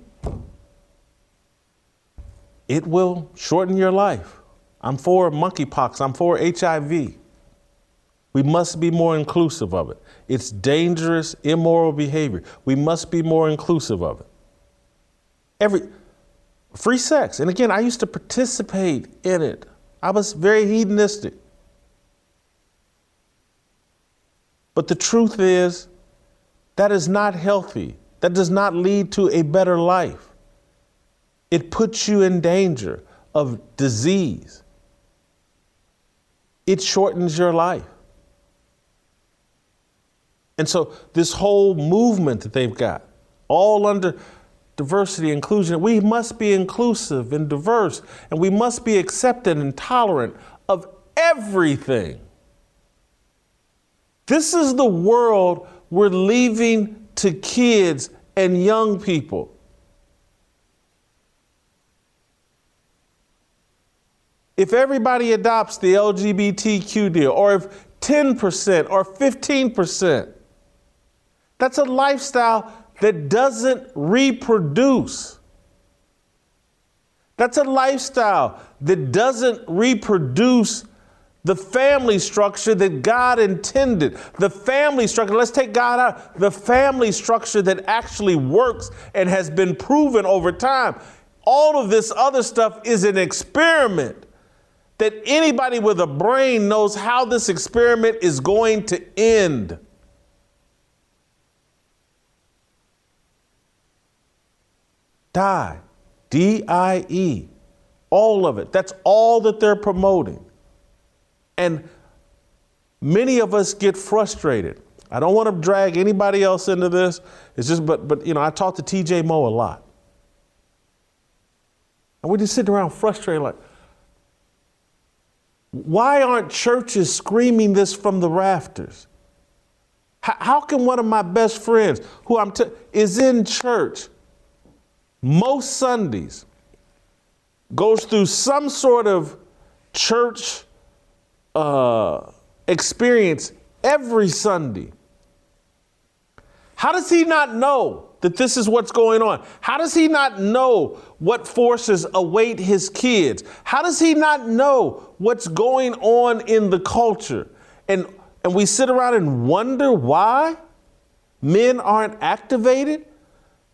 it will shorten your life. I'm for monkeypox, I'm for HIV. We must be more inclusive of it. It's dangerous, immoral behavior. We must be more inclusive of it. Every free sex. And again, I used to participate in it. I was very hedonistic. But the truth is, that is not healthy. That does not lead to a better life. It puts you in danger of disease. It shortens your life. And so, this whole movement that they've got, all under diversity, inclusion, we must be inclusive and diverse, and we must be accepted and tolerant of everything. This is the world we're leaving to kids and young people. If everybody adopts the LGBTQ deal, or if 10% or 15%, that's a lifestyle that doesn't reproduce. That's a lifestyle that doesn't reproduce the family structure that God intended. The family structure, let's take God out, the family structure that actually works and has been proven over time. All of this other stuff is an experiment that anybody with a brain knows how this experiment is going to end. Die. D I E. All of it. That's all that they're promoting. And many of us get frustrated. I don't want to drag anybody else into this. It's just, but, but you know, I talk to TJ Moe a lot. And we're just sitting around frustrated, like, why aren't churches screaming this from the rafters? How, how can one of my best friends, who I'm t- is in church, most Sundays goes through some sort of church uh, experience every Sunday. How does he not know that this is what's going on? How does he not know what forces await his kids? How does he not know what's going on in the culture? And, and we sit around and wonder why men aren't activated?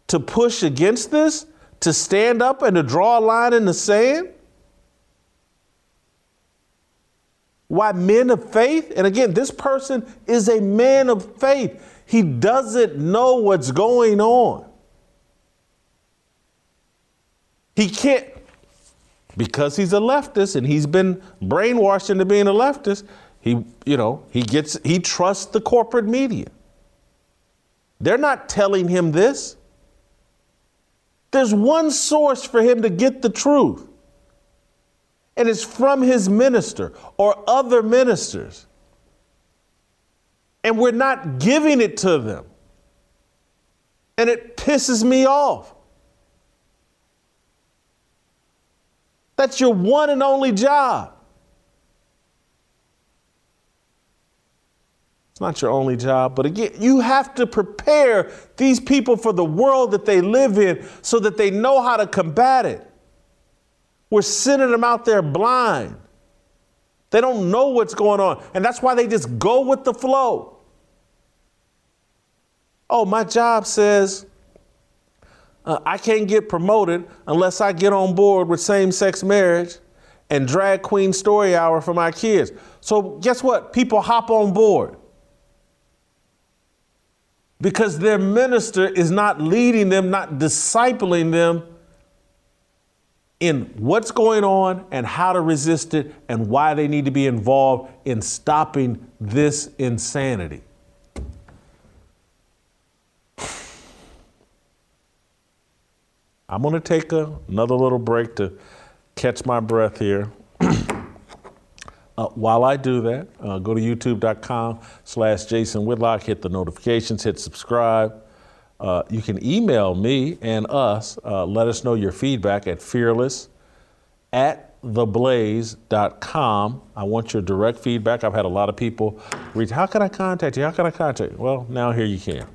to push against this, to stand up and to draw a line in the sand? Why men of faith? And again, this person is a man of faith. He doesn't know what's going on. He can't, because he's a leftist and he's been brainwashed into being a leftist, he, you know, he gets, he trusts the corporate media. They're not telling him this. There's one source for him to get the truth, and it's from his minister or other ministers. And we're not giving it to them. And it pisses me off. That's your one and only job. It's not your only job, but again, you have to prepare these people for the world that they live in so that they know how to combat it. We're sending them out there blind. They don't know what's going on, and that's why they just go with the flow. Oh, my job says uh, I can't get promoted unless I get on board with same sex marriage and drag queen story hour for my kids. So, guess what? People hop on board because their minister is not leading them, not discipling them in what's going on and how to resist it and why they need to be involved in stopping this insanity. I'm going to take a, another little break to catch my breath here. Uh, while I do that, uh, go to youtube.com slash Jason Whitlock, hit the notifications, hit subscribe. Uh, you can email me and us. Uh, let us know your feedback at fearless at theblaze.com. I want your direct feedback. I've had a lot of people reach, how can I contact you? How can I contact you? Well, now here you can.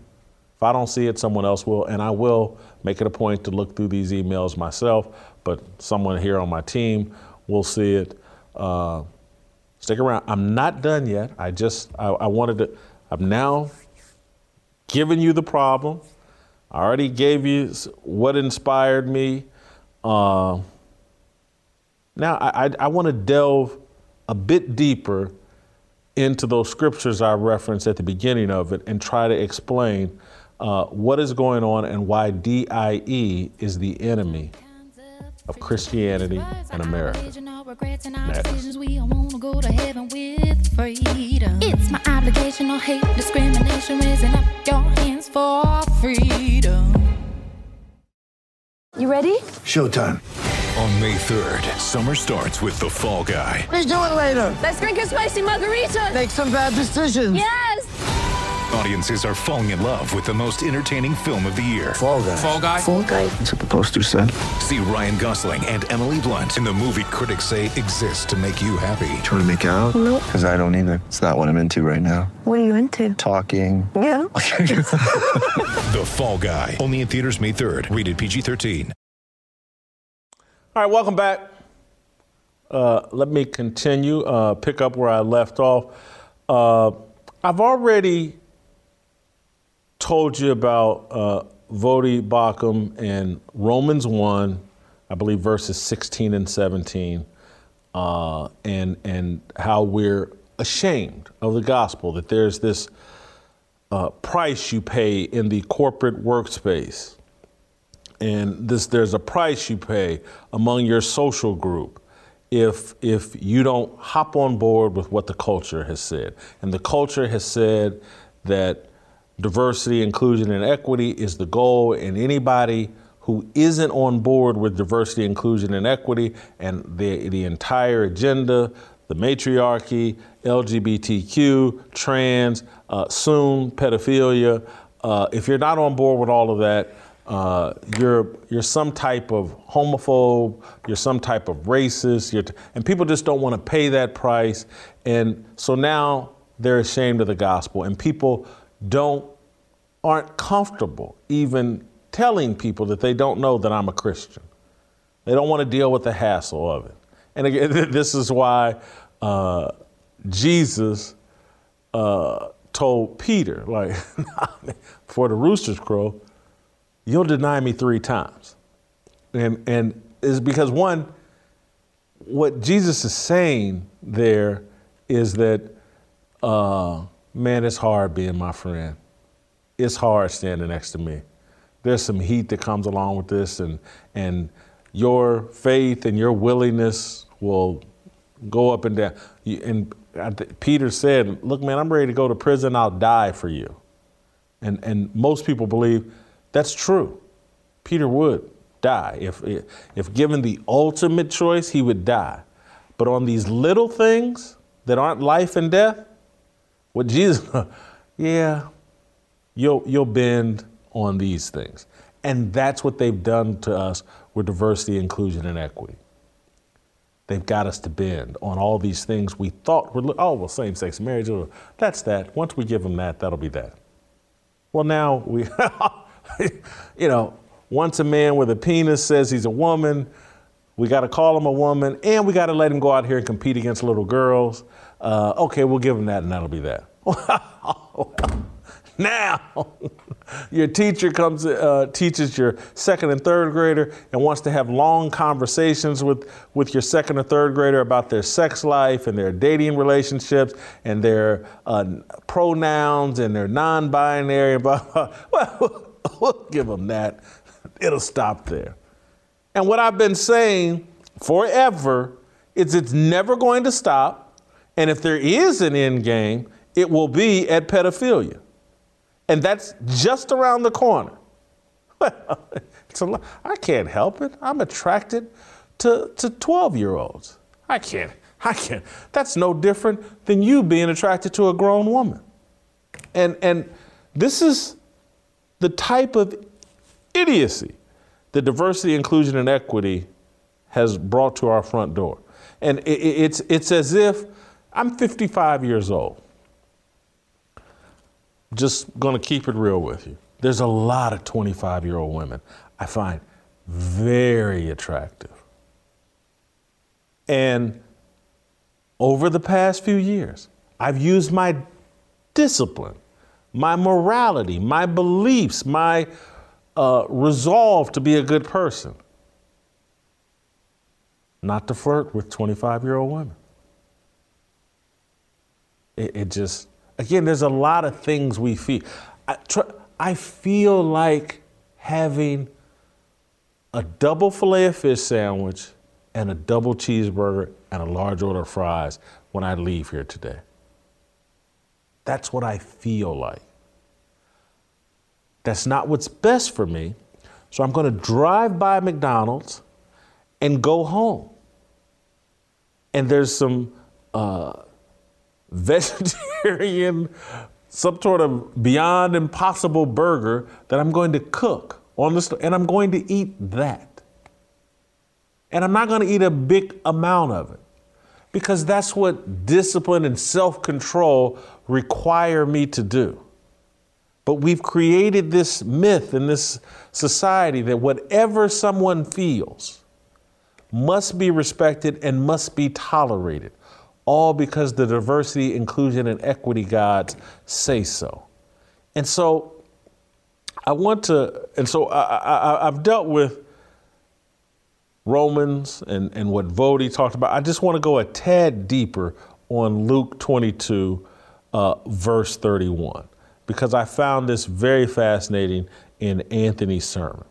If I don't see it, someone else will, and I will make it a point to look through these emails myself, but someone here on my team will see it. Uh, Stick around. I'm not done yet. I just, I, I wanted to, I'm now giving you the problem. I already gave you what inspired me. Uh, now I, I, I want to delve a bit deeper into those scriptures I referenced at the beginning of it and try to explain uh, what is going on and why DIE is the enemy of Christianity and America. It's my obligation, no hate, discrimination, raising up your hands for freedom. You ready? Showtime. On May 3rd, summer starts with The Fall Guy. Let's do it later. Let's drink a spicy margarita. Make some bad decisions. Yes. Audiences are falling in love with the most entertaining film of the year. Fall guy. Fall guy. Fall guy. That's what the poster said. See Ryan Gosling and Emily Blunt in the movie critics say exists to make you happy. Trying to make it out? Nope. Because I don't either. It's not what I'm into right now. What are you into? Talking. Yeah. the Fall Guy. Only in theaters May 3rd. Rated PG-13. All right, welcome back. Uh, let me continue. Uh, pick up where I left off. Uh, I've already told you about uh, Voddie Baucham and Romans 1, I believe verses 16 and 17, uh, and, and how we're ashamed of the gospel, that there's this uh, price you pay in the corporate workspace. And this, there's a price you pay among your social group if, if you don't hop on board with what the culture has said. And the culture has said that diversity, inclusion, and equity is the goal, and anybody who isn't on board with diversity, inclusion, and equity and the, the entire agenda, the matriarchy, LGBTQ, trans, uh, soon pedophilia, uh, if you're not on board with all of that, uh, you're you're some type of homophobe, you're some type of racist, t- and people just don't want to pay that price, and so now they're ashamed of the gospel, and people don't aren't comfortable even telling people that they don't know that I'm a Christian. They don't want to deal with the hassle of it. And again, this is why uh, Jesus uh, told Peter, like, for the roosters crow, you'll deny me three times. And, and is because one, what Jesus is saying there is that, uh, man, it's hard being my friend it's hard standing next to me. There's some heat that comes along with this, and and your faith and your willingness will go up and down. And Peter said, "Look, man, I'm ready to go to prison. I'll die for you." And and most people believe that's true. Peter would die if if given the ultimate choice, he would die. But on these little things that aren't life and death, what Jesus, yeah, you'll, you'll bend on these things. And that's what they've done to us with diversity, inclusion, and equity. They've got us to bend on all these things we thought were, oh, well, same sex marriage, oh, that's that. Once we give them that, that'll be that. Well, now we, you know, once a man with a penis says he's a woman, we got to call him a woman, and we got to let him go out here and compete against little girls. Uh, okay, we'll give him that, and that'll be that. now. your teacher comes, uh, teaches your second and third grader and wants to have long conversations with, with your second or third grader about their sex life and their dating relationships and their uh, pronouns and their non binary. Well, we'll give them that. It'll stop there. And what I've been saying forever is it's never going to stop. And if there is an end game, it will be at pedophilia and that's just around the corner. Well, it's can't help it. I'm attracted to, to 12 year olds. I can't, I can't. That's no different than you being attracted to a grown woman. And, and this is the type of idiocy that diversity, inclusion, and equity has brought to our front door. And it, it's, it's as if I'm 55 years old just going to keep it real with you. There's a lot of 25 year old women I find very attractive. And over the past few years, I've used my discipline, my morality, my beliefs, my uh, resolve to be a good person, not to flirt with 25 year old women. It, it, just, again, there's a lot of things we feel. I, tr- I feel like having a double filet of fish sandwich and a double cheeseburger and a large order of fries when I leave here today. That's what I feel like. That's not what's best for me. So I'm going to drive by McDonald's and go home. And there's some uh, some sort of beyond impossible burger that I'm going to cook on the and I'm going to eat that. And I'm not going to eat a big amount of it because that's what discipline and self control require me to do. But we've created this myth in this society that whatever someone feels must be respected and must be tolerated, all because the diversity, inclusion, and equity gods say so. And so I want to, and so I, have dealt with Romans and, and what Voddie talked about. I just want to go a tad deeper on Luke 22, uh, verse 31 because I found this very fascinating in Anthony's sermon.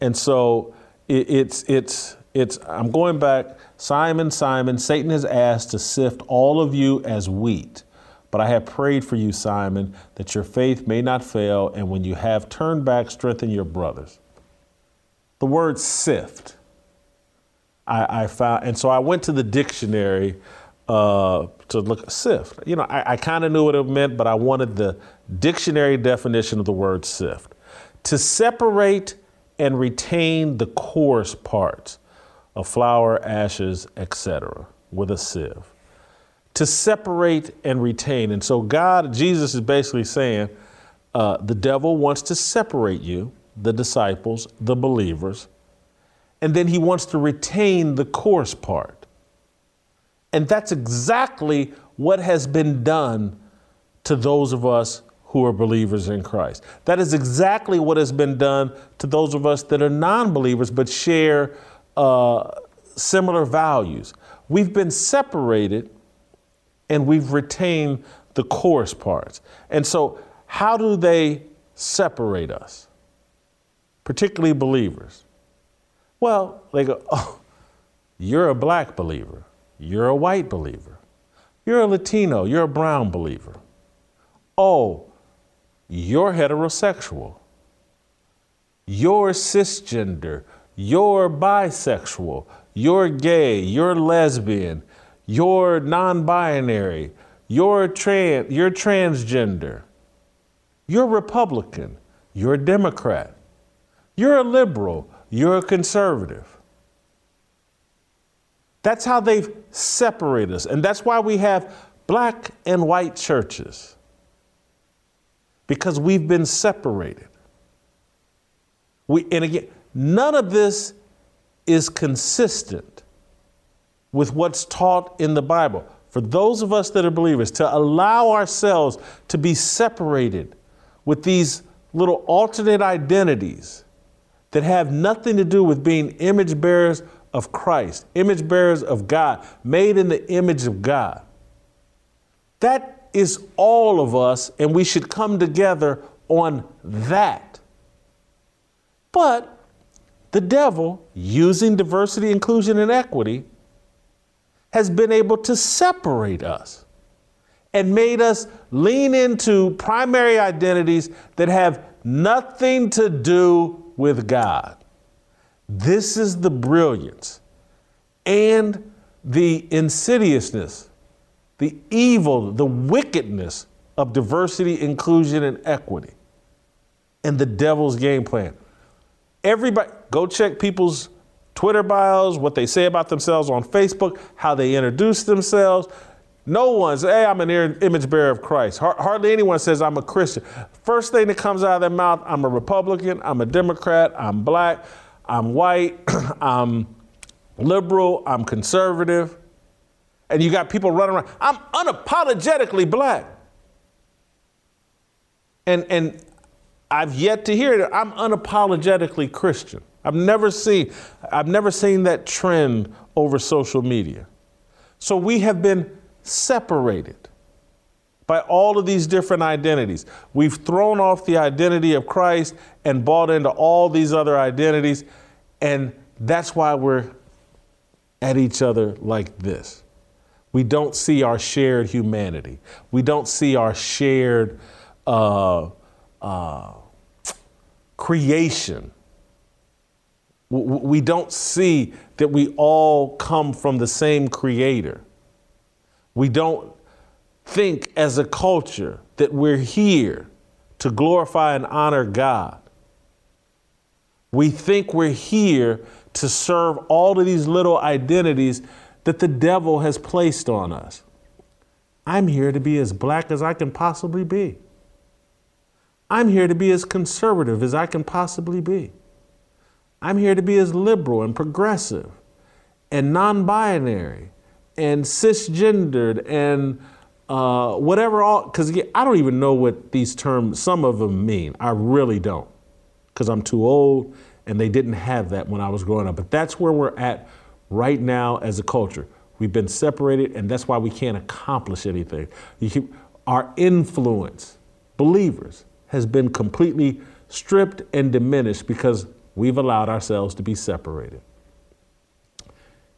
And so it, it's, it's, it's, I'm going back. Simon, Simon, Satan has asked to sift all of you as wheat. But I have prayed for you, Simon, that your faith may not fail, and when you have turned back, strengthen your brothers. The word sift, I, I found, and so I went to the dictionary uh, to look sift. You know, I, I kind of knew what it meant, but I wanted the dictionary definition of the word sift: to separate and retain the coarse parts of flour, ashes, etc., with a sieve. To separate and retain, and so God, Jesus is basically saying, uh, the devil wants to separate you, the disciples, the believers, and then he wants to retain the coarse part. And that's exactly what has been done to those of us who are believers in Christ. That is exactly what has been done to those of us that are non believers but share uh, similar values. We've been separated and we've retained the coarse parts. And so, how do they separate us, particularly believers? Well, they go, oh, you're a black believer. You're a white believer. You're a Latino. You're a brown believer. Oh, you're heterosexual. You're cisgender. You're bisexual. You're gay. You're lesbian. You're non binary. You're, trans, you're transgender. You're Republican. You're a Democrat. You're a liberal. You're a conservative. That's how they've separated us. And that's why we have black and white churches, because we've been separated. We, and again, none of this is consistent with what's taught in the Bible. For those of us that are believers, to allow ourselves to be separated with these little alternate identities that have nothing to do with being image bearers of Christ, image bearers of God, made in the image of God. That is all of us, and we should come together on that. But the devil, using diversity, inclusion, and equity, has been able to separate us and made us lean into primary identities that have nothing to do with God. This is the brilliance and the insidiousness, the evil, the wickedness of diversity, inclusion, and equity, and the devil's game plan. Everybody, go check people's Twitter bios, what they say about themselves on Facebook, how they introduce themselves. No one's, hey, I'm an image bearer of Christ. Hardly anyone says I'm a Christian. First thing that comes out of their mouth, I'm a Republican, I'm a Democrat, I'm black. I'm white, I'm liberal, I'm conservative. And you got people running around, I'm unapologetically black. And, and I've yet to hear that I'm unapologetically Christian. I've never seen, I've never seen that trend over social media. So we have been separated by all of these different identities. We've thrown off the identity of Christ and bought into all these other identities, and that's why we're at each other like this. We don't see our shared humanity. We don't see our shared uh, uh, creation. We don't see that we all come from the same creator. We don't think as a culture that we're here to glorify and honor God. We think we're here to serve all of these little identities that the devil has placed on us. I'm here to be as black as I can possibly be. I'm here to be as conservative as I can possibly be. I'm here to be as liberal and progressive and non binary and cisgendered and uh, whatever all, because I don't even know what these terms, some of them mean. I really don't, because I'm too old and they didn't have that when I was growing up. But that's where we're at right now as a culture. We've been separated, and that's why we can't accomplish anything. Keep, our influence, believers, has been completely stripped and diminished because we've allowed ourselves to be separated.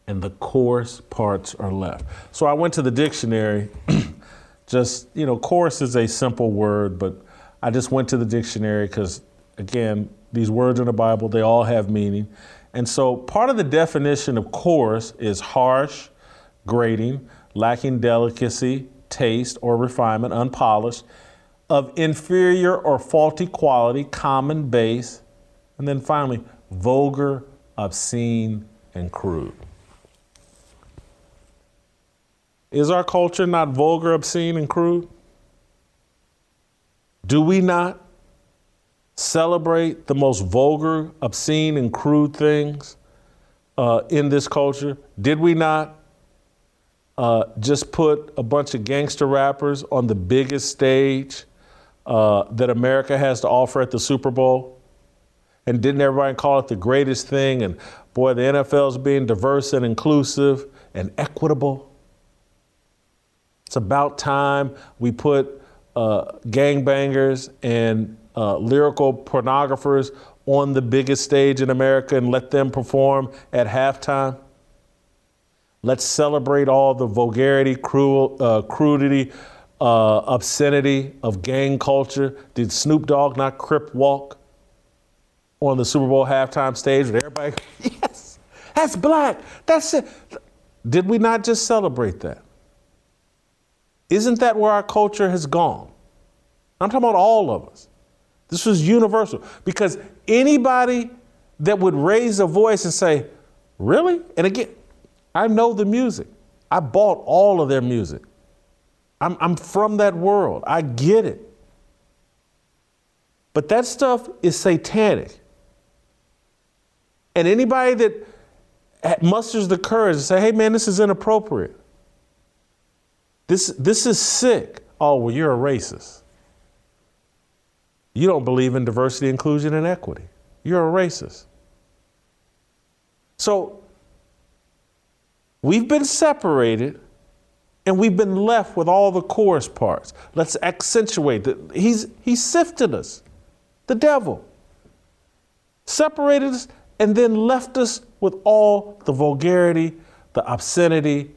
And the coarse parts are left. So I went to the dictionary. just, you know, coarse is a simple word, but I just went to the dictionary because, again, these words in the Bible, they all have meaning. And so part of the definition of coarse is harsh, grating, lacking delicacy, taste, or refinement, unpolished, of inferior or faulty quality, common, base, and then finally, vulgar, obscene, and crude. Is our culture not vulgar, obscene, and crude? Do we not celebrate the most vulgar, obscene, and crude things uh, in this culture? Did we not uh, just put a bunch of gangster rappers on the biggest stage uh, that America has to offer at the Super Bowl? And didn't everybody call it the greatest thing? And boy, the NFL is being diverse and inclusive and equitable. It's about time we put uh, gangbangers and uh, lyrical pornographers on the biggest stage in America and let them perform at halftime. Let's celebrate all the vulgarity, cruel, uh, crudity, uh, obscenity of gang culture. Did Snoop Dogg not crip walk on the Super Bowl halftime stage with everybody? yes, that's black. That's it. Did we not just celebrate that? Isn't that where our culture has gone? I'm talking about all of us. This was universal because anybody that would raise a voice and say, Really? And again, I know the music. I bought all of their music. I'm, I'm from that world. I get it. But that stuff is satanic. And anybody that musters the courage to say, hey man, this is inappropriate. This, this is sick. Oh, well, you're a racist. You don't believe in diversity, inclusion, and equity. You're a racist. So we've been separated and we've been left with all the chorus parts. Let's accentuate that. He's, he sifted us, the devil, separated us, and then left us with all the vulgarity, the obscenity,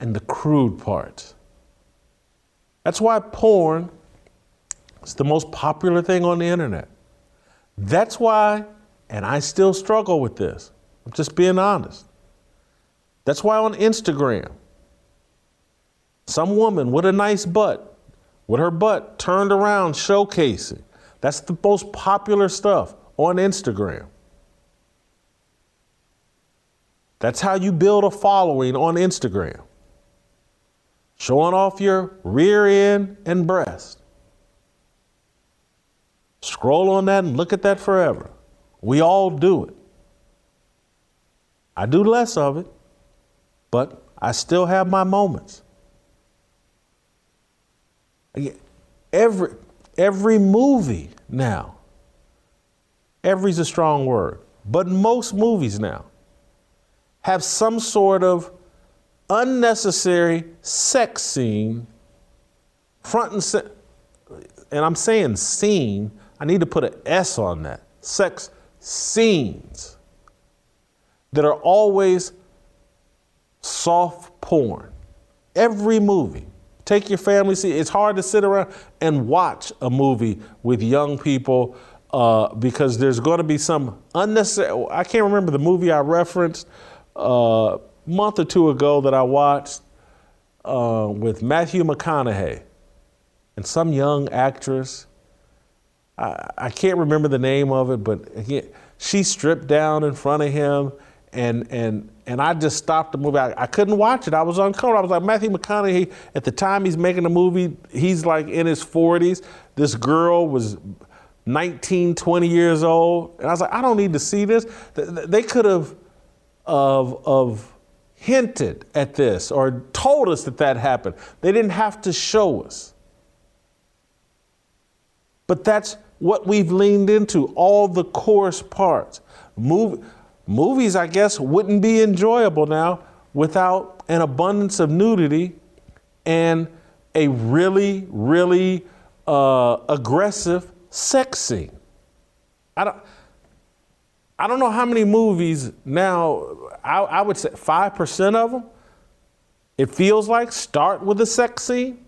and the crude part. That's why porn is the most popular thing on the internet. That's why, and I still struggle with this. I'm just being honest. That's why on Instagram, some woman with a nice butt, with her butt turned around showcasing, that's the most popular stuff on Instagram. That's how you build a following on Instagram. Showing off your rear end and breast. Scroll on that and look at that forever. We all do it. I do less of it, but I still have my moments. Every, every movie now, every's a strong word, but most movies now have some sort of unnecessary sex scene front and center. And I'm saying scene, I need to put an S on that. Sex scenes that are always soft porn. Every movie. Take your family, see, it's hard to sit around and watch a movie with young people uh, because there's going to be some unnecessary. I can't remember the movie I referenced a month or two ago that I watched uh, with Matthew McConaughey and some young actress. I, I can't remember the name of it, but again, she stripped down in front of him and and and I just stopped the movie. I, I, couldn't watch it. I was uncomfortable. I was like, Matthew McConaughey, at the time he's making the movie, he's like in his 40s. This girl was 19, 20 years old. And I was like, I don't need to see this. They could have of, of hinted at this or told us that that happened. They didn't have to show us. But that's what we've leaned into, all the coarse parts. Movie, movies, I guess, wouldn't be enjoyable now without an abundance of nudity and a really, really uh, aggressive sex scene. I don't, I don't know how many movies now, I, I would say 5% of them, it feels like start with a sex scene.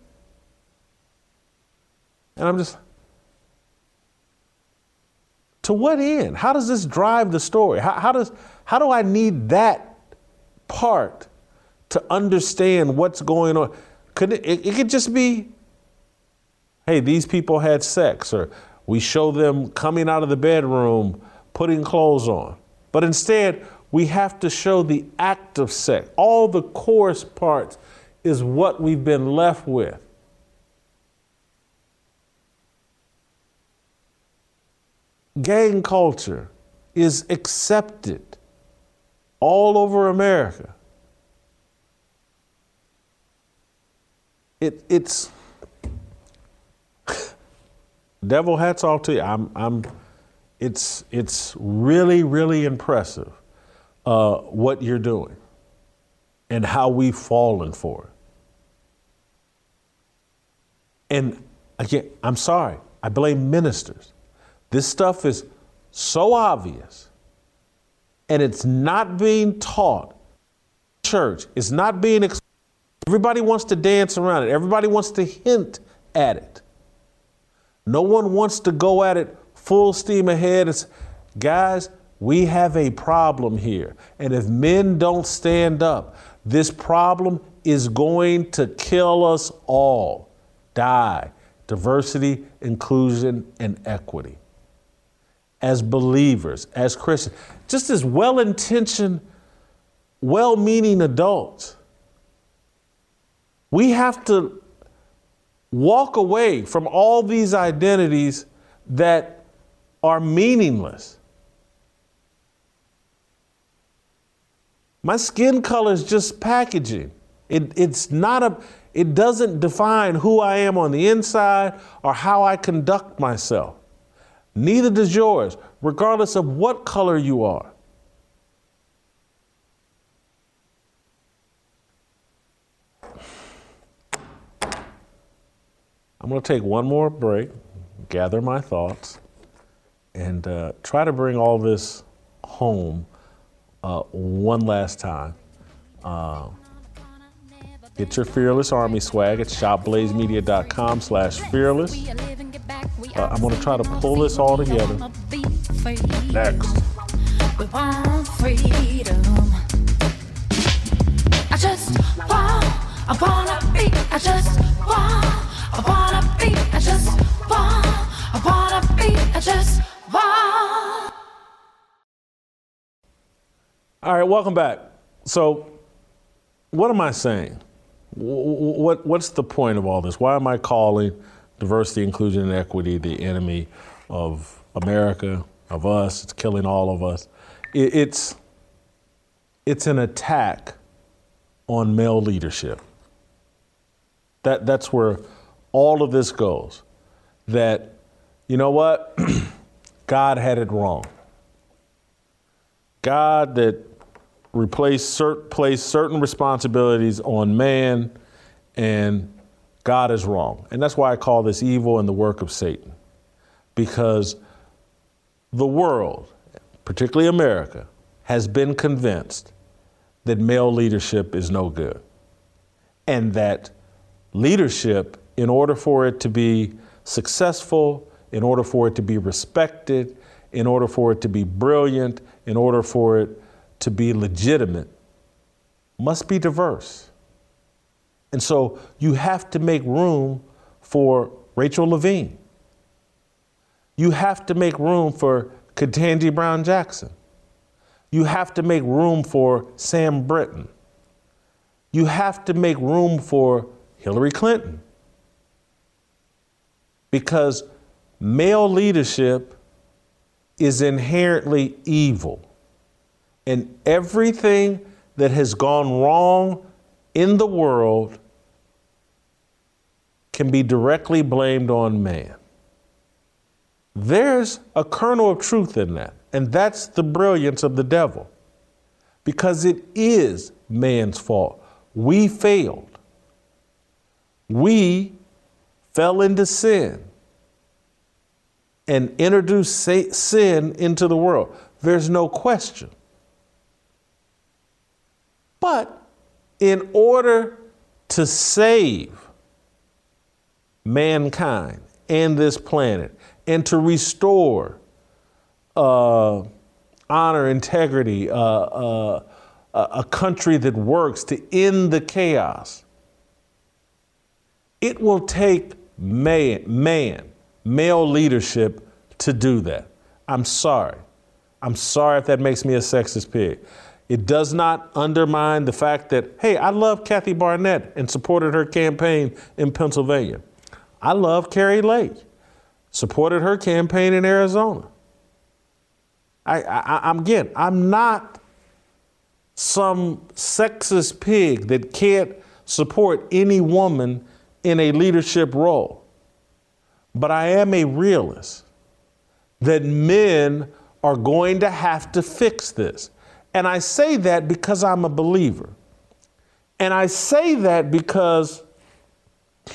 And I'm just, to what end? How does this drive the story? How, how, does, how do I need that part to understand what's going on? Could it, it, it could just be, hey, these people had sex, or we show them coming out of the bedroom, putting clothes on. But instead, we have to show the act of sex. All the coarse parts is what we've been left with. gang culture is accepted all over America. It, it's devil hats off to you. I'm, I'm, it's, it's really, really impressive uh, what you're doing and how we've fallen for it. And again, I'm sorry, I blame ministers. This stuff is so obvious and it's not being taught. Church, it's not being. Ex- Everybody wants to dance around it, everybody wants to hint at it. No one wants to go at it full steam ahead. It's, guys, we have a problem here. And if men don't stand up, this problem is going to kill us all. Die. Diversity, inclusion, and equity as believers, as Christians, just as well intentioned, well meaning adults. We have to walk away from all these identities that are meaningless. My skin color is just packaging. It, it's not a, it doesn't define who I am on the inside or how I conduct myself. Neither does yours, regardless of what color you are. I'm going to take one more break, gather my thoughts, and uh, try to bring all this home uh, one last time. Uh, get your Fearless Army swag at shopblazemedia.com slash fearless. Uh, I'm going to try to pull this all together. Next. We want freedom. I just want, I wanna be, I just want, I wanna be, I just want, I wanna be, I just All right, welcome back. So, what am I saying? What, what's the point of all this? Why am I calling? diversity, inclusion, and equity the enemy of America, of us. It's killing all of us. It, it's, it's an attack on male leadership. That, that's where all of this goes. That, you know what? God had it wrong. God that replaced cert, placed certain responsibilities on man, and God is wrong. And that's why I call this evil and the work of Satan. Because the world, particularly America, has been convinced that male leadership is no good. And that leadership, in order for it to be successful, in order for it to be respected, in order for it to be brilliant, in order for it to be legitimate, must be diverse. And so you have to make room for Rachel Levine. You have to make room for Ketanji Brown Jackson. You have to make room for Sam Brinton. You have to make room for Hillary Clinton. Because male leadership is inherently evil. And everything that has gone wrong in the world can be directly blamed on man. There's a kernel of truth in that. And that's the brilliance of the devil. Because it is man's fault. We failed. We fell into sin and introduce sin into the world. There's no question. But in order to save mankind and this planet and to restore uh, honor, integrity, uh, uh, a country that works to end the chaos. It will take man, man, male leadership to do that. I'm sorry. I'm sorry if that makes me a sexist pig. It does not undermine the fact that, hey, I love Kathy Barnette and supported her campaign in Pennsylvania. I love Kari Lake, supported her campaign in Arizona. I, I, I'm again, I'm not some sexist pig that can't support any woman in a leadership role. But I am a realist that men are going to have to fix this. And I say that because I'm a believer. And I say that because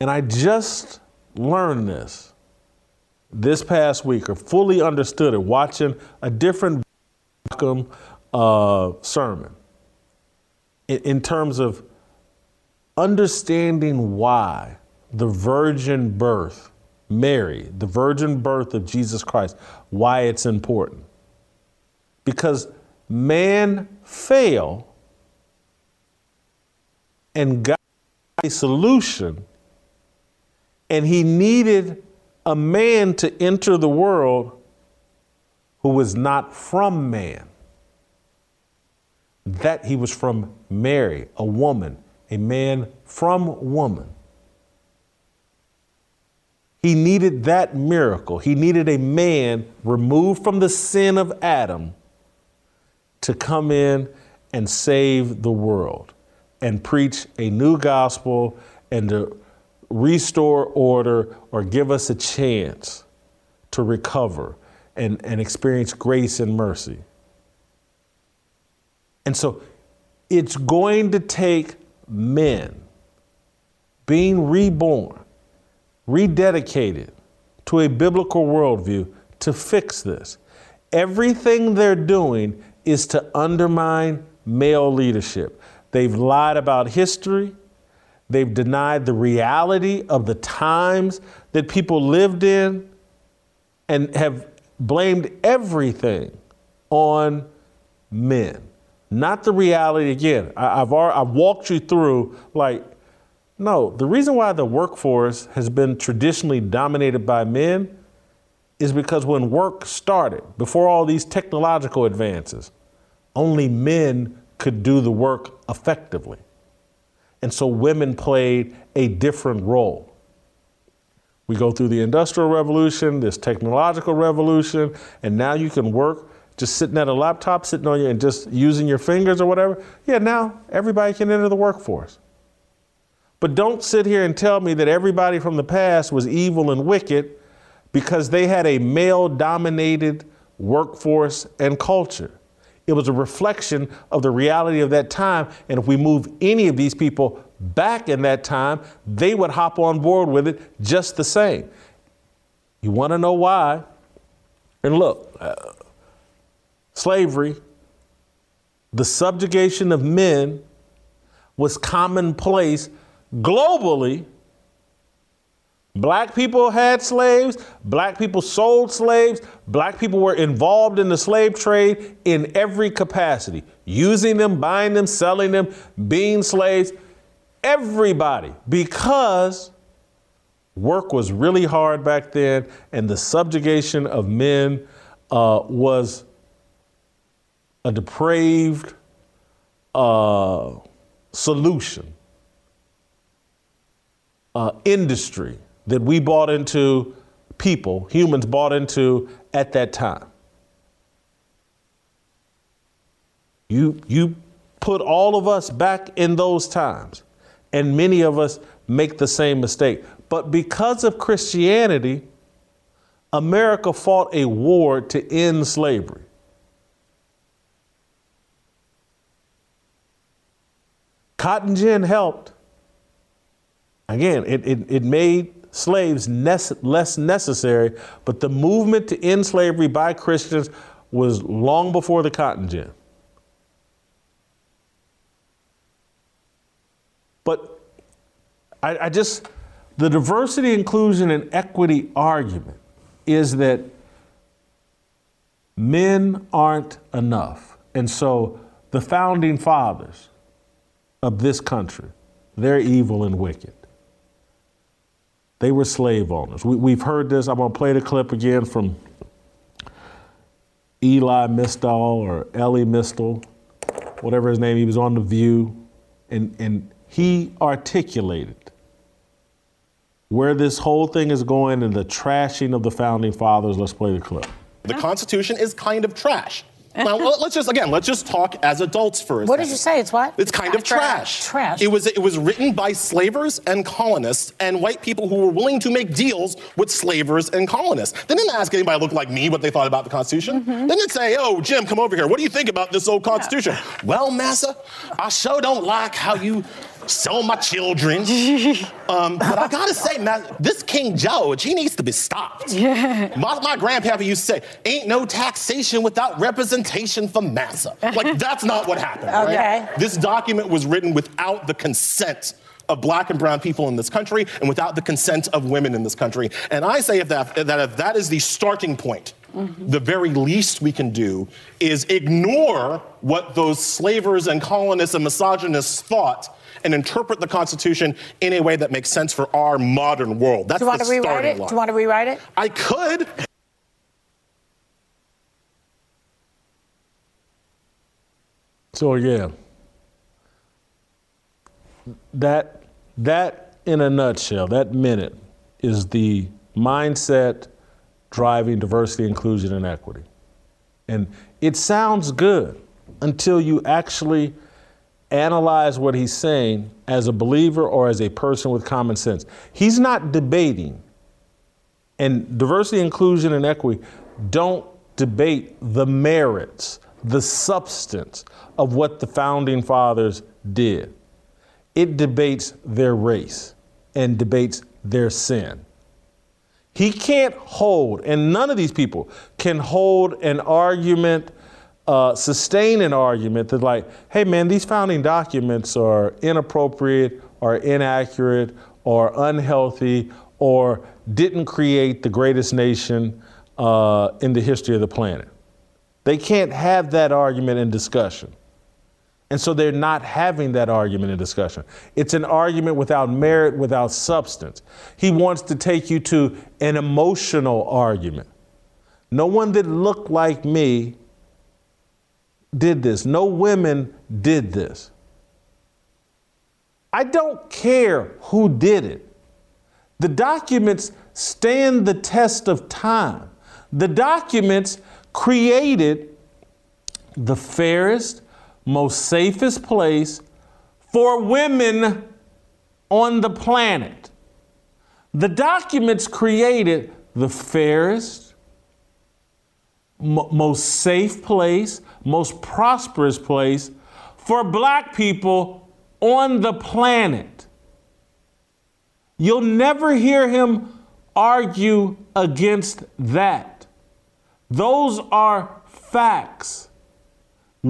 and I just learned this this past week or fully understood it watching a different uh, sermon in, in terms of understanding why the virgin birth, Mary, the virgin birth of Jesus Christ, why it's important. Because man failed and got a solution, and he needed a man to enter the world who was not from man. That he was from Mary, a woman, a man from woman. He needed that miracle. He needed a man removed from the sin of Adam to come in and save the world and preach a new gospel and to restore order or give us a chance to recover and, and experience grace and mercy. And so it's going to take men being reborn, rededicated to a biblical worldview to fix this. Everything they're doing is to undermine male leadership. They've lied about history. They've denied the reality of the times that people lived in and have blamed everything on men. Not the reality again. I, have I've walked you through like, no, the reason why the workforce has been traditionally dominated by men is because when work started, before all these technological advances, only men could do the work effectively. And so women played a different role. We go through the Industrial Revolution, this technological revolution, and now you can work just sitting at a laptop, sitting on you and just using your fingers or whatever, yeah, now everybody can enter the workforce. But don't sit here and tell me that everybody from the past was evil and wicked because they had a male dominated workforce and culture. It was a reflection of the reality of that time. And if we move any of these people back in that time, they would hop on board with it just the same. You want to know why? And look, uh, slavery, the subjugation of men was commonplace globally Black people had slaves, black people sold slaves, black people were involved in the slave trade in every capacity, using them, buying them, selling them, being slaves. Everybody, because work was really hard back then and the subjugation of men uh, was a depraved uh, solution, uh, industry that we bought into, people, humans bought into at that time. You, you put all of us back in those times, and many of us make the same mistake. But because of Christianity, America fought a war to end slavery. Cotton gin helped. Again, it, it, it made slaves less necessary, but the movement to end slavery by Christians was long before the cotton gin. But I, I just, the diversity, inclusion, and equity argument is that men aren't enough. And so the founding fathers of this country, they're evil and wicked. They were slave owners. We, have heard this. I'm going to play the clip again from Eli Mystal or Elie Mystal, whatever his name. He was on The View, and, and he articulated where this whole thing is going and the trashing of the founding fathers. Let's play the clip. The Constitution is kind of trash. Now, let's just again, let's just talk as adults for a What second. did you say? It's what? It's kind of trash. Trash. It was it was written by slavers and colonists and white people who were willing to make deals with slavers and colonists. They didn't ask anybody look like me what they thought about the Constitution. Mm-hmm. They didn't say, "Oh, Jim, come over here. What do you think about this old Constitution?" Well, massa, I sure don't like how you sell my children. um, but I gotta say, man, this King George, he needs to be stopped. Yeah. My, my grandpappy used to say, ain't no taxation without representation for massa. Like, that's not what happened. right? Okay. This document was written without the consent of black and brown people in this country and without the consent of women in this country. And I say if that, that if that is the starting point, Mm-hmm. the very least we can do is ignore what those slavers and colonists and misogynists thought and interpret the Constitution in a way that makes sense for our modern world. That's Do you want the to rewrite starting it? line. Do you want to rewrite it? I could. So yeah, that that in a nutshell, that minute is the mindset driving diversity, inclusion, and equity. And it sounds good until you actually analyze what he's saying as a believer or as a person with common sense. He's not debating, and diversity, inclusion, and equity don't debate the merits, the substance of what the founding fathers did. It debates their race and debates their sin. He can't hold, and none of these people can hold an argument, uh, sustain an argument that, like, hey man, these founding documents are inappropriate or inaccurate or unhealthy or didn't create the greatest nation uh, in the history of the planet. They can't have that argument in discussion. And so they're not having that argument in discussion. It's an argument without merit, without substance. He wants to take you to an emotional argument. No one that looked like me did this. No women did this. I don't care who did it. The documents stand the test of time. The documents created the fairest, most safest place for women on the planet. The documents created the fairest, m- most safe place, most prosperous place for black people on the planet. You'll never hear him argue against that. Those are facts.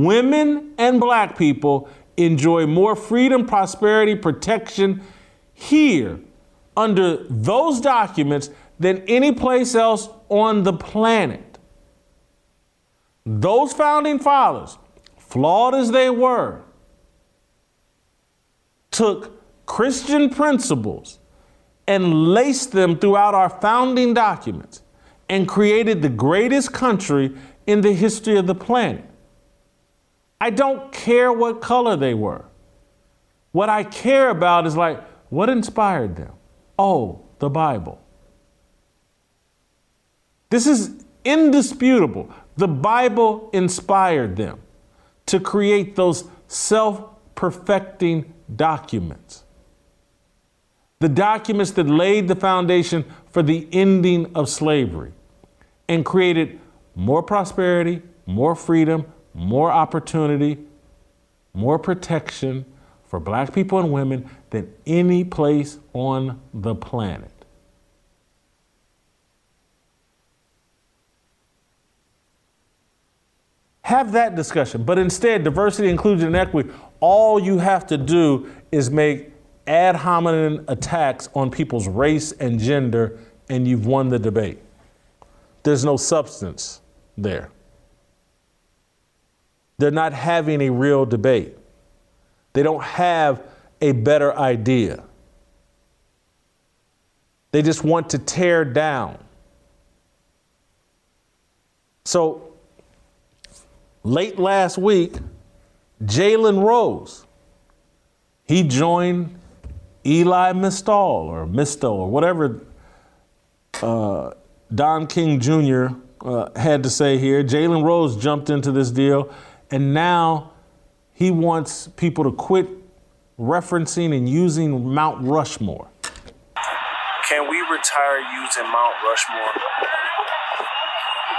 Women and black people enjoy more freedom, prosperity, protection here under those documents than any place else on the planet. Those founding fathers, flawed as they were, took Christian principles and laced them throughout our founding documents and created the greatest country in the history of the planet. I don't care what color they were. What I care about is like, what inspired them? Oh, the Bible. This is indisputable. The Bible inspired them to create those self perfecting documents. The documents that laid the foundation for the ending of slavery and created more prosperity, more freedom, more opportunity, more protection for black people and women than any place on the planet. Have that discussion, but instead, diversity, inclusion, and equity, all you have to do is make ad hominem attacks on people's race and gender, and you've won the debate. There's no substance there. They're not having a real debate. They don't have a better idea. They just want to tear down. So, late last week, Jalen Rose, he joined Eli Mystal or Mistel or whatever uh, Don King Jr. Uh, had to say here. Jalen Rose jumped into this deal, and now he wants people to quit referencing and using Mount Rushmore. Can we retire using Mount Rushmore?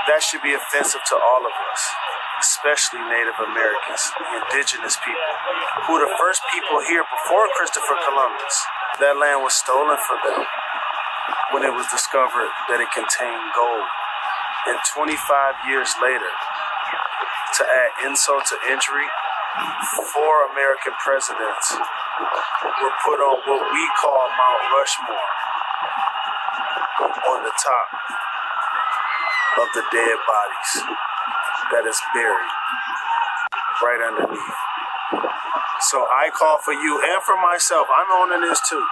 That should be offensive to all of us, especially Native Americans, the indigenous people, who were the first people here before Christopher Columbus. That land was stolen from them when it was discovered that it contained gold. And 25 years later, to add insult to injury, four American presidents were put on what we call Mount Rushmore on the top of the dead bodies that is buried right underneath. So I call for you and for myself, I'm owning this too.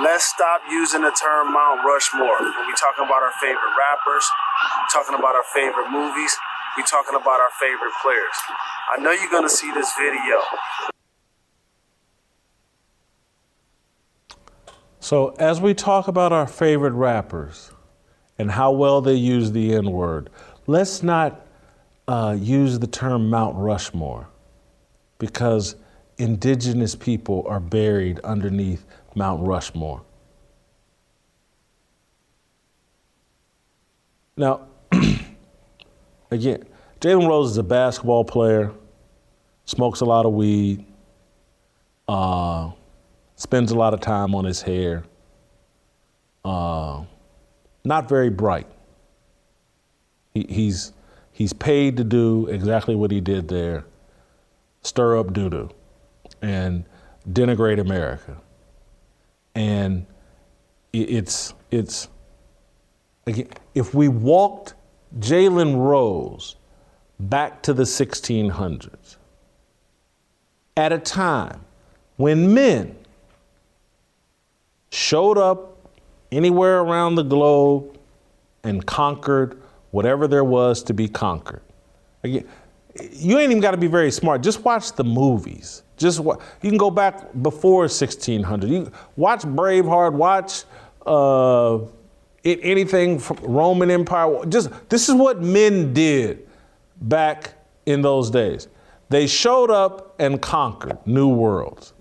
Let's stop using the term Mount Rushmore when we talking about our favorite rappers, talking about our favorite movies, we talking about our favorite players. I know you're gonna see this video. So, as we talk about our favorite rappers and how well they use the N word, let's not uh, use the term Mount Rushmore because indigenous people are buried underneath Mount Rushmore. Now, again, Jalen Rose is a basketball player, smokes a lot of weed, uh, spends a lot of time on his hair, uh, not very bright. He, he's, he's paid to do exactly what he did there stir up doo doo and denigrate America. And it's, it's, again, if we walked Jalen Rose back to the 1600s at a time when men showed up anywhere around the globe and conquered whatever there was to be conquered. Again, you ain't even got to be very smart. Just watch the movies. Just wa- you can go back before 1600. You watch Braveheart. Watch uh, it, anything from Roman Empire. Just this is what men did back in those days. They showed up and conquered new worlds.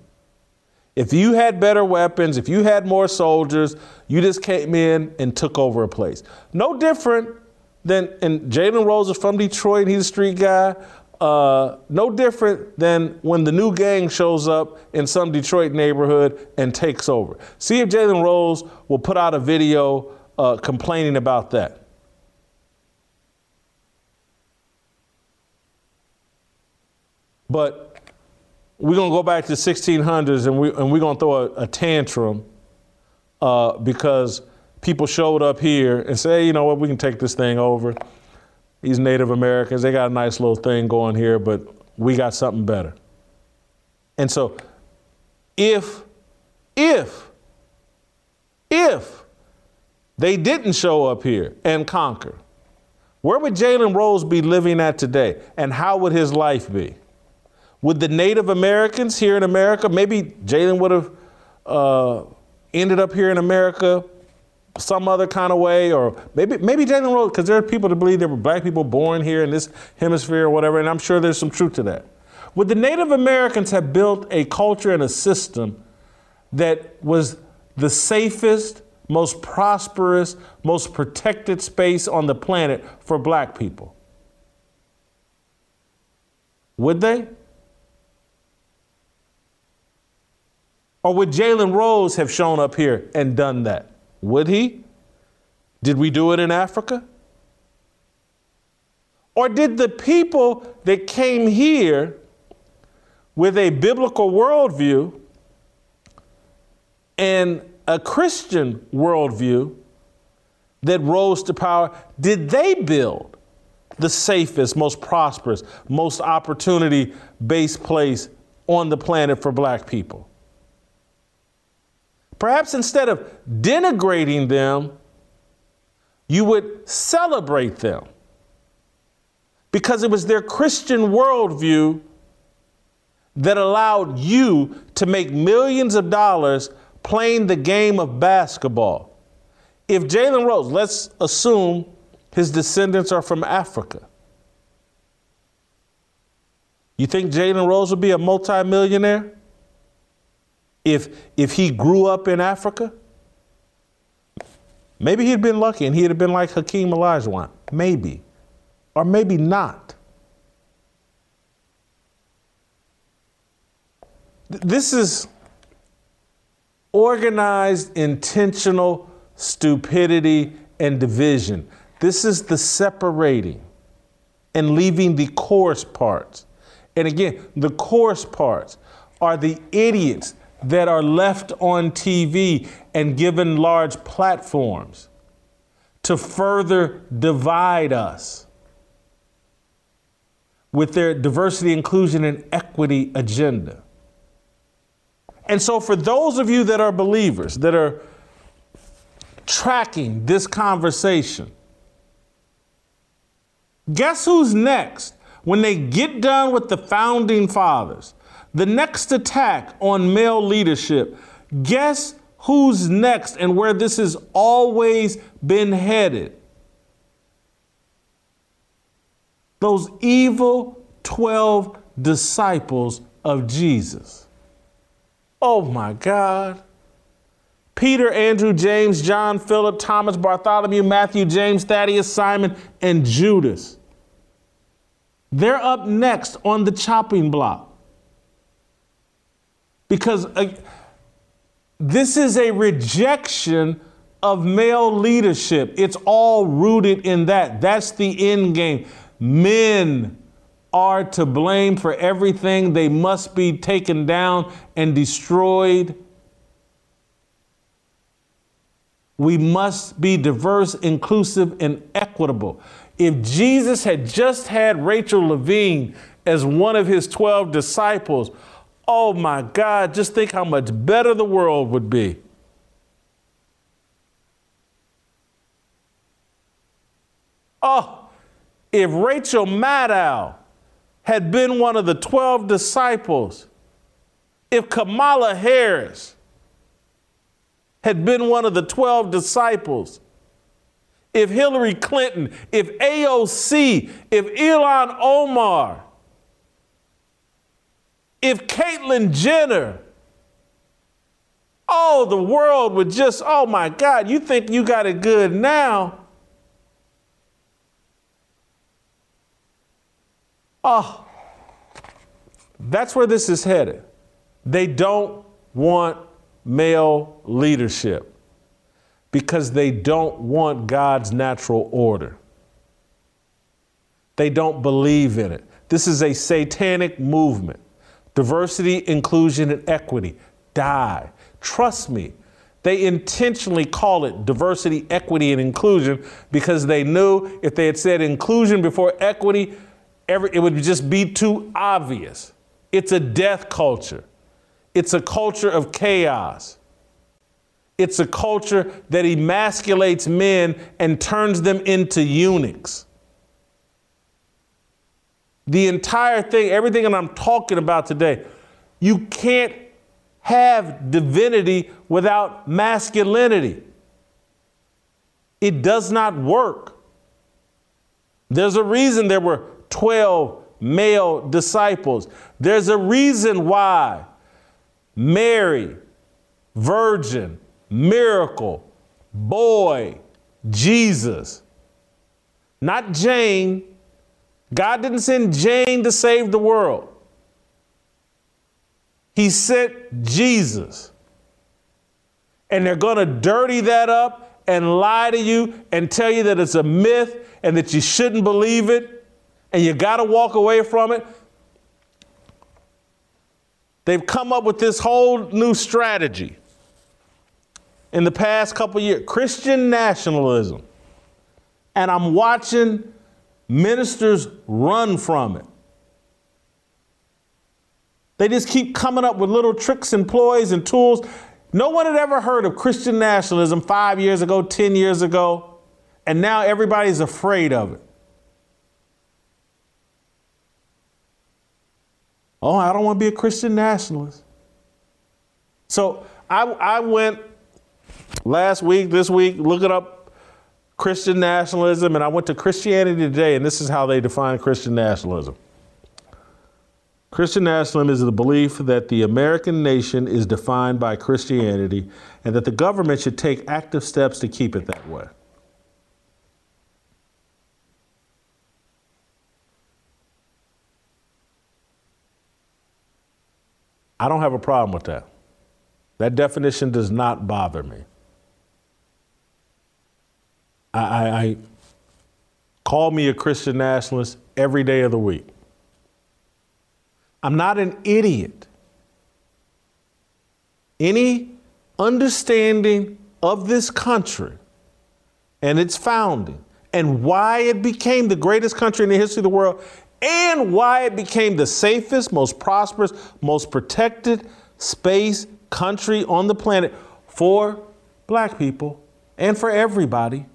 If you had better weapons, if you had more soldiers, you just came in and took over a place. No different than, and Jalen Rose is from Detroit, he's a street guy. Uh, no different than when the new gang shows up in some Detroit neighborhood and takes over. See if Jalen Rose will put out a video uh, complaining about that. But we're gonna go back to the 1600s and, we, and we're gonna throw a, a tantrum uh, because people showed up here and say, hey, you know what, we can take this thing over. These Native Americans, they got a nice little thing going here, but we got something better. And so, if, if, if they didn't show up here and conquer, where would Jalen Rose be living at today? And how would his life be? Would the Native Americans here in America, maybe Jalen would have uh, ended up here in America some other kind of way, or maybe maybe Jalen Rose, because there are people that believe there were black people born here in this hemisphere or whatever, and I'm sure there's some truth to that. Would the Native Americans have built a culture and a system that was the safest, most prosperous, most protected space on the planet for black people? Would they? Or would Jalen Rose have shown up here and done that? Would he? Did we do it in Africa? Or did the people that came here with a biblical worldview and a Christian worldview that rose to power, did they build the safest, most prosperous, most opportunity based place on the planet for black people? Perhaps instead of denigrating them, you would celebrate them because it was their Christian worldview that allowed you to make millions of dollars playing the game of basketball. If Jalen Rose, let's assume his descendants are from Africa. You think Jalen Rose would be a multimillionaire? if if he grew up in Africa, maybe he'd been lucky and he'd have been like Hakeem Olajuwon. Maybe. Or maybe not. This is organized, intentional stupidity and division. This is the separating and leaving the coarse parts. And again, the coarse parts are the idiots that are left on TV and given large platforms to further divide us with their diversity, inclusion, and equity agenda. And so, for those of you that are believers, that are tracking this conversation, guess who's next when they get done with the founding fathers? The next attack on male leadership. Guess who's next and where this has always been headed? Those evil 12 disciples of Jesus. Oh my God. Peter, Andrew, James, John, Philip, Thomas, Bartholomew, Matthew, James, Thaddeus, Simon, and Judas. They're up next on the chopping block. Because uh, this is a rejection of male leadership. It's all rooted in that. That's the end game. Men are to blame for everything, they must be taken down and destroyed. We must be diverse, inclusive, and equitable. If Jesus had just had Rachel Levine as one of his 12 disciples, Oh my God, just think how much better the world would be. Oh, if Rachel Maddow had been one of the 12 disciples, if Kamala Harris had been one of the 12 disciples, if Hillary Clinton, if AOC, if Ilhan Omar, if Caitlyn Jenner, oh, the world would just, oh my God, you think you got it good now? Oh, that's where this is headed. They don't want male leadership because they don't want God's natural order. They don't believe in it. This is a satanic movement. Diversity, inclusion, and equity die. Trust me, they intentionally call it diversity, equity, and inclusion because they knew if they had said inclusion before equity, every, it would just be too obvious. It's a death culture, it's a culture of chaos. It's a culture that emasculates men and turns them into eunuchs. The entire thing, everything that I'm talking about today, you can't have divinity without masculinity. It does not work. There's a reason there were 12 male disciples. There's a reason why Mary, virgin, miracle, boy, Jesus, not Jane. God didn't send Jane to save the world. He sent Jesus. And they're going to dirty that up and lie to you and tell you that it's a myth and that you shouldn't believe it and you got to walk away from it. They've come up with this whole new strategy in the past couple years Christian nationalism. And I'm watching ministers run from it. They just keep coming up with little tricks and ploys and tools. No one had ever heard of Christian nationalism five years ago, 10 years ago, and now everybody's afraid of it. Oh, I don't want to be a Christian nationalist. So I, I went last week, this week, looking up Christian nationalism, and I went to Christianity Today, and this is how they define Christian nationalism. Christian nationalism is the belief that the American nation is defined by Christianity and that the government should take active steps to keep it that way. I don't have a problem with that. That definition does not bother me. I, I, I call me a Christian nationalist every day of the week. I'm not an idiot. Any understanding of this country and its founding and why it became the greatest country in the history of the world and why it became the safest, most prosperous, most protected space country on the planet for black people and for everybody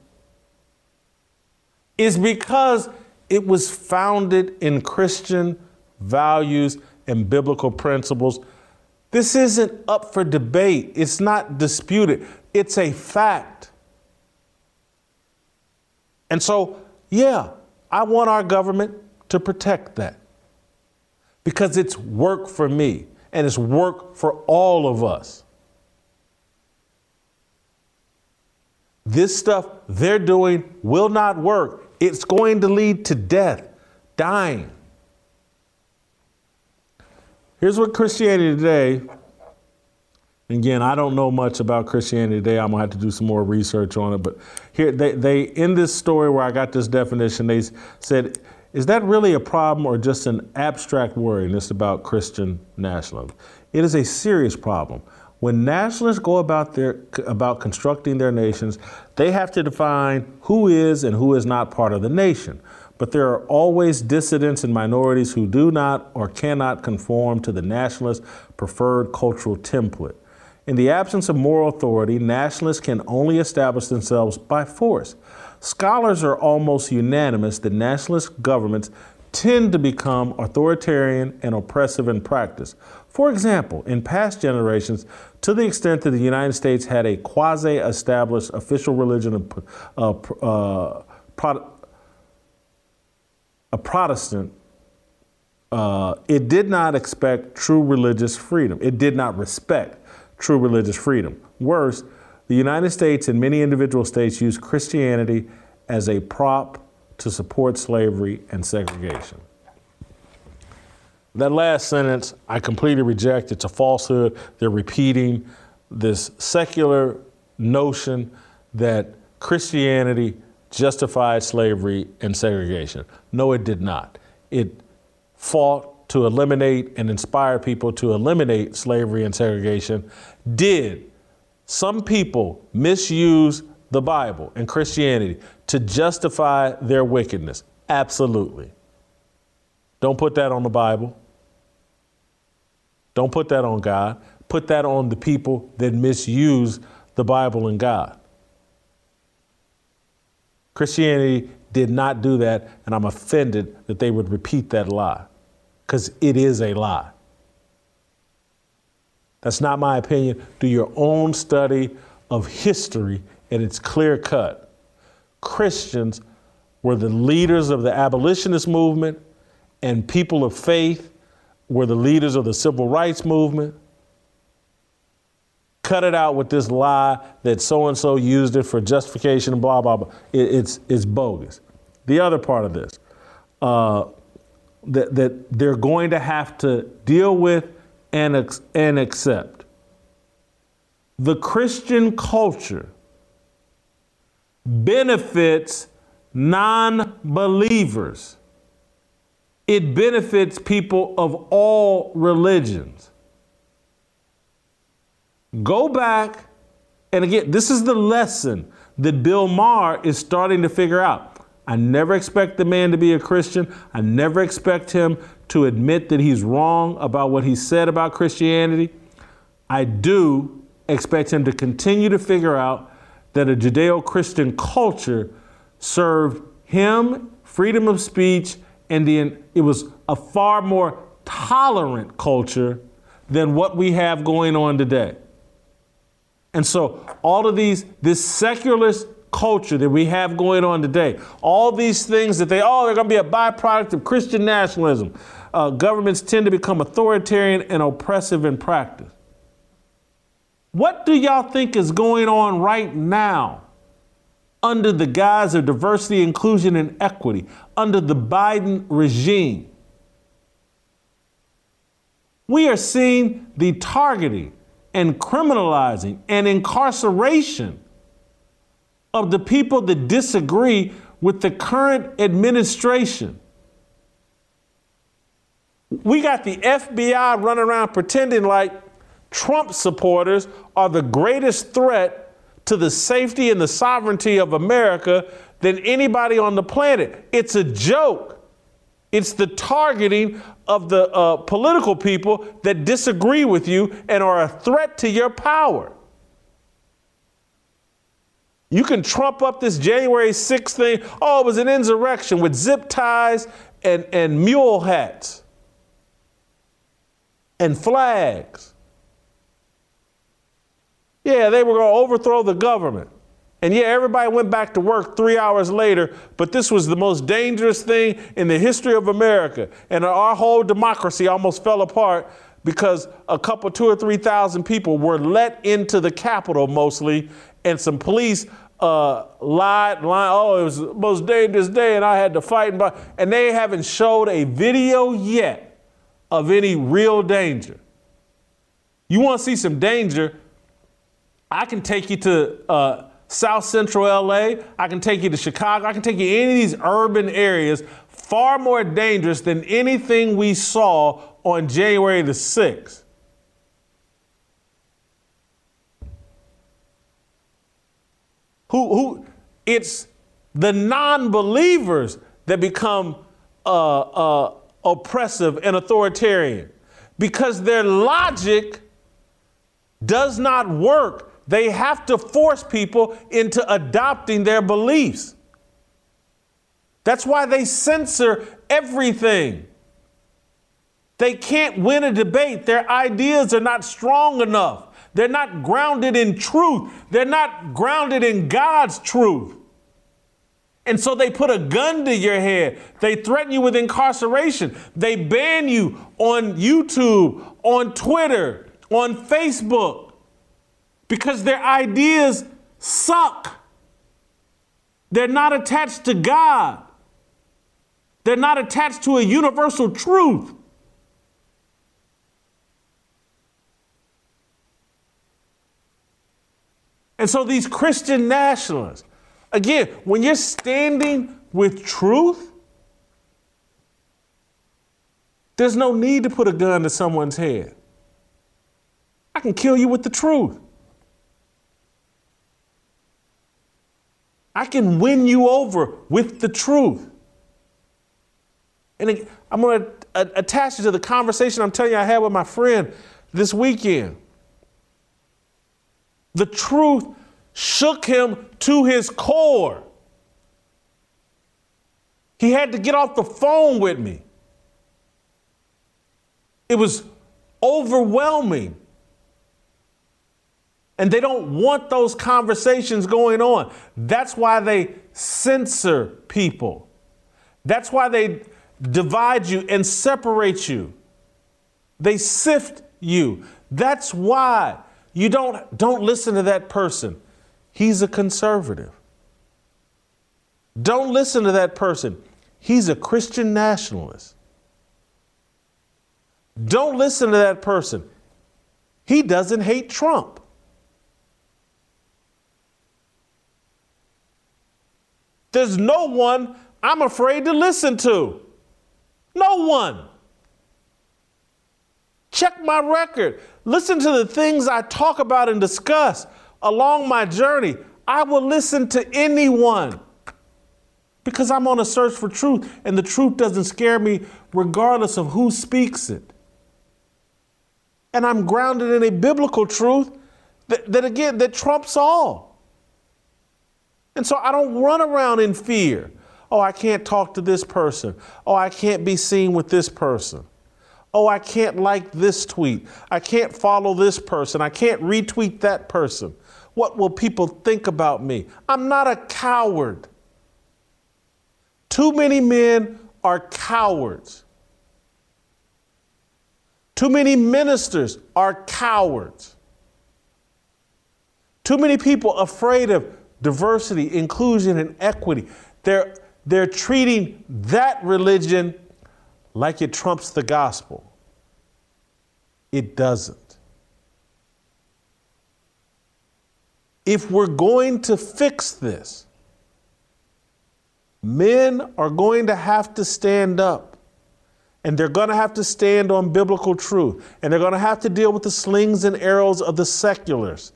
is because it was founded in Christian values and biblical principles. This isn't up for debate. It's not disputed. It's a fact. And so, yeah, I want our government to protect that because it's work for me and it's work for all of us. This stuff they're doing will not work. It's going to lead to death, dying. Here's what Christianity Today, again, I don't know much about Christianity Today. I'm gonna have to do some more research on it. But here, they, they in this story where I got this definition, they said, is that really a problem or just an abstract worry? It's about Christian nationalism. It is a serious problem. When nationalists go about their about constructing their nations, they have to define who is and who is not part of the nation but there are always dissidents and minorities who do not or cannot conform to the nationalist preferred cultural template. In the absence of moral authority, nationalists can only establish themselves by force. Scholars are almost unanimous that nationalist governments tend to become authoritarian and oppressive in practice. For example, in past generations, to the extent that the United States had a quasi established official religion of uh, uh, Pro- a Protestant, uh, it did not expect true religious freedom. It did not respect true religious freedom. Worse, the United States and many individual states use Christianity as a prop to support slavery and segregation. That last sentence, I completely reject. It's a falsehood. They're repeating this secular notion that Christianity justified slavery and segregation. No, it did not. It fought to eliminate and inspire people to eliminate slavery and segregation. Did some people misuse the Bible and Christianity to justify their wickedness? Absolutely. Don't put that on the Bible. Don't put that on God. Put that on the people that misuse the Bible and God. Christianity did not do that, and I'm offended that they would repeat that lie because it is a lie. That's not my opinion. Do your own study of history, and it's clear cut. Christians were the leaders of the abolitionist movement, and people of faith were the leaders of the civil rights movement. Cut it out with this lie that so and so used it for justification, blah, blah, blah. It, it's, it's bogus. The other part of this, uh, that, that they're going to have to deal with and, and accept. The Christian culture benefits non believers, it benefits people of all religions. Go back, and again, this is the lesson that Bill Maher is starting to figure out. I never expect the man to be a Christian. I never expect him to admit that he's wrong about what he said about Christianity. I do expect him to continue to figure out that a Judeo Christian culture served him freedom of speech, and the, it was a far more tolerant culture than what we have going on today. And so, all of these, this secularist culture that we have going on today, all these things that they, oh, they're going to be a byproduct of Christian nationalism. Uh, governments tend to become authoritarian and oppressive in practice. What do y'all think is going on right now under the guise of diversity, inclusion, and equity under the Biden regime? We are seeing the targeting and criminalizing and incarceration of the people that disagree with the current administration. We got the FBI running around pretending like Trump supporters are the greatest threat to the safety and the sovereignty of America than anybody on the planet. It's a joke. It's the targeting of the uh, political people that disagree with you and are a threat to your power. You can trump up this January 6th thing. Oh, it was an insurrection with zip ties and, and mule hats and flags. Yeah, they were going to overthrow the government. And yeah, everybody went back to work three hours later, but this was the most dangerous thing in the history of America. And our whole democracy almost fell apart because a couple, two or 3,000 people were let into the Capitol mostly, and some police uh, lied, lied, oh, it was the most dangerous day, and I had to fight. And, and they haven't showed a video yet of any real danger. You want to see some danger? I can take you to uh, South Central LA. I can take you to Chicago. I can take you to any of these urban areas, far more dangerous than anything we saw on January the 6th. Who, who, it's the non believers that become uh, uh, oppressive and authoritarian because their logic does not work they have to force people into adopting their beliefs. That's why they censor everything. They can't win a debate. Their ideas are not strong enough. They're not grounded in truth. They're not grounded in God's truth. And so they put a gun to your head. They threaten you with incarceration. They ban you on YouTube, on Twitter, on Facebook because their ideas suck. They're not attached to God. They're not attached to a universal truth. And so these Christian nationalists, again, when you're standing with truth, there's no need to put a gun to someone's head. I can kill you with the truth. I can win you over with the truth. And I'm going to attach it to the conversation I'm telling you I had with my friend this weekend. The truth shook him to his core. He had to get off the phone with me. It was overwhelming. And they don't want those conversations going on. That's why they censor people. That's why they divide you and separate you. They sift you. That's why you don't, don't listen to that person. He's a conservative. Don't listen to that person. He's a Christian nationalist. Don't listen to that person. He doesn't hate Trump. There's no one I'm afraid to listen to. No one. Check my record. Listen to the things I talk about and discuss along my journey. I will listen to anyone because I'm on a search for truth, and the truth doesn't scare me regardless of who speaks it. And I'm grounded in a biblical truth that, that again, that trumps all. And so I don't run around in fear. Oh, I can't talk to this person. Oh, I can't be seen with this person. Oh, I can't like this tweet. I can't follow this person. I can't retweet that person. What will people think about me? I'm not a coward. Too many men are cowards. Too many ministers are cowards. Too many people afraid of diversity, inclusion, and equity. They're, they're treating that religion like it trumps the gospel. It doesn't. If we're going to fix this, men are going to have to stand up. And they're going to have to stand on biblical truth. And they're going to have to deal with the slings and arrows of the seculars,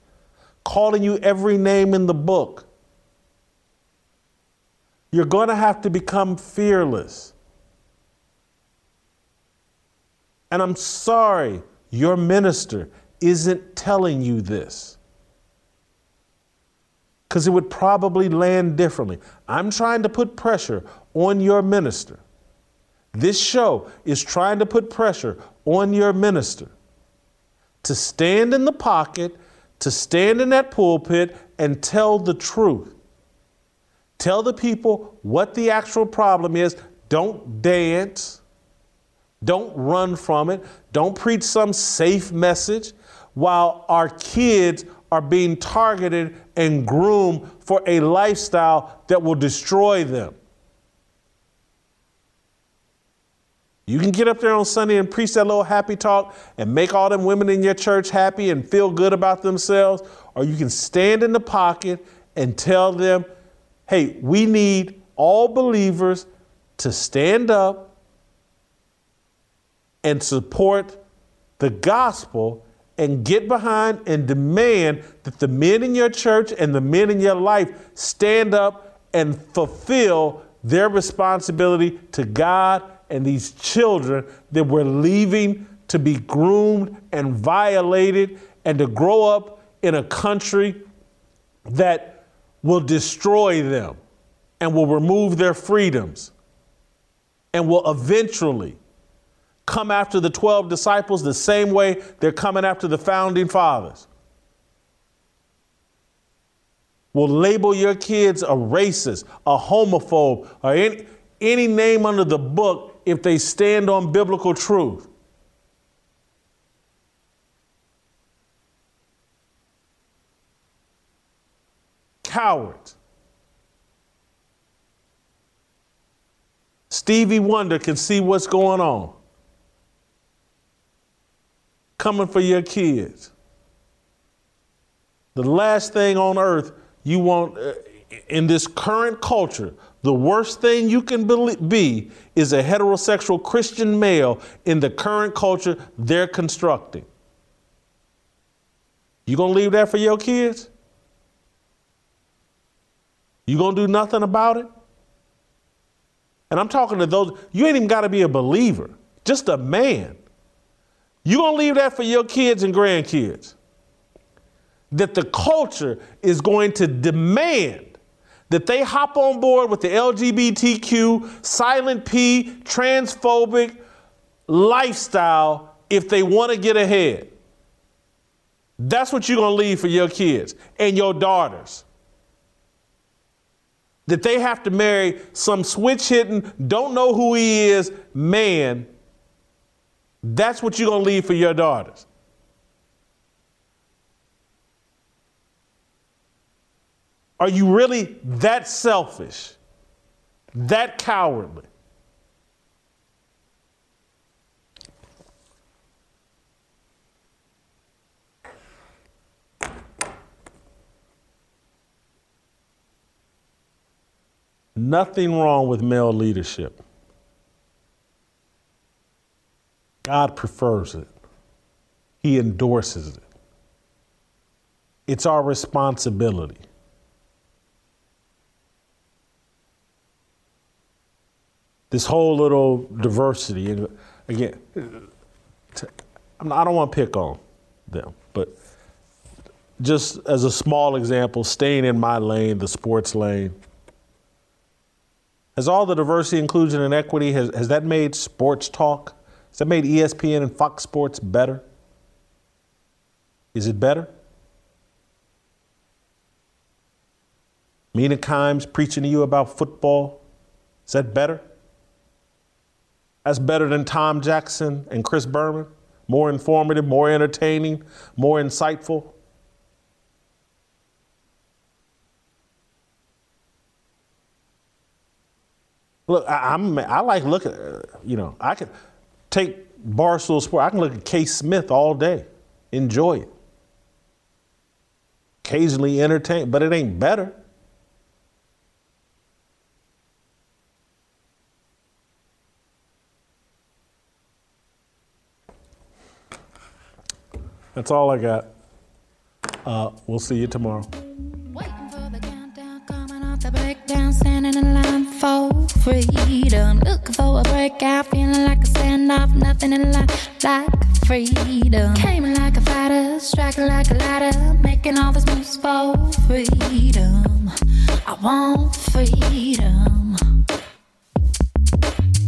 calling you every name in the book. You're going to have to become fearless. And I'm sorry your minister isn't telling you this. Because it would probably land differently. I'm trying to put pressure on your minister. This show is trying to put pressure on your minister to stand in the pocket, to stand in that pulpit and tell the truth. Tell the people what the actual problem is. Don't dance. Don't run from it. Don't preach some safe message while our kids are being targeted and groomed for a lifestyle that will destroy them. You can get up there on Sunday and preach that little happy talk and make all them women in your church happy and feel good about themselves, or you can stand in the pocket and tell them, hey, we need all believers to stand up and support the gospel and get behind and demand that the men in your church and the men in your life stand up and fulfill their responsibility to God and these children that we're leaving to be groomed and violated and to grow up in a country that will destroy them and will remove their freedoms and will eventually come after the 12 disciples the same way they're coming after the founding fathers. will label your kids a racist, a homophobe, or any, any name under the book if they stand on biblical truth. Cowards. Stevie Wonder can see what's going on. Coming for your kids. The last thing on earth you want uh, in this current culture, the worst thing you can be is a heterosexual Christian male in the current culture they're constructing. You gonna leave that for your kids? You gonna do nothing about it? And I'm talking to those, you ain't even gotta be a believer, just a man. You gonna leave that for your kids and grandkids? That the culture is going to demand that they hop on board with the LGBTQ, silent P, transphobic lifestyle if they want to get ahead. That's what you're going to leave for your kids and your daughters. That they have to marry some switch hitting, don't know who he is man. That's what you're going to leave for your daughters. Are you really that selfish, that cowardly? Nothing wrong with male leadership. God prefers it, He endorses it. It's our responsibility. this whole little diversity. And again, I don't want to pick on them, but just as a small example, staying in my lane, the sports lane. Has all the diversity, inclusion, and equity, has, has that made sports talk? Has that made ESPN and Fox Sports better? Is it better? Mina Kimes preaching to you about football, is that better? That's better than Tom Jackson and Chris Berman. More informative, more entertaining, more insightful. Look, I, am I like looking. Uh, you know, I can take Barstool Sport. I can look at Kayce Smith all day, enjoy it. Occasionally entertain, but it ain't better. That's all I got. Uh, we'll see you tomorrow. Freedom. Looking for a breakout, feeling like a standoff, nothing in life like freedom. Came like a fighter, striking like a ladder, making all these moves for freedom. I want freedom.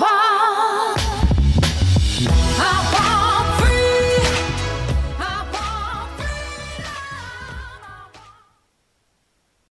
Wow.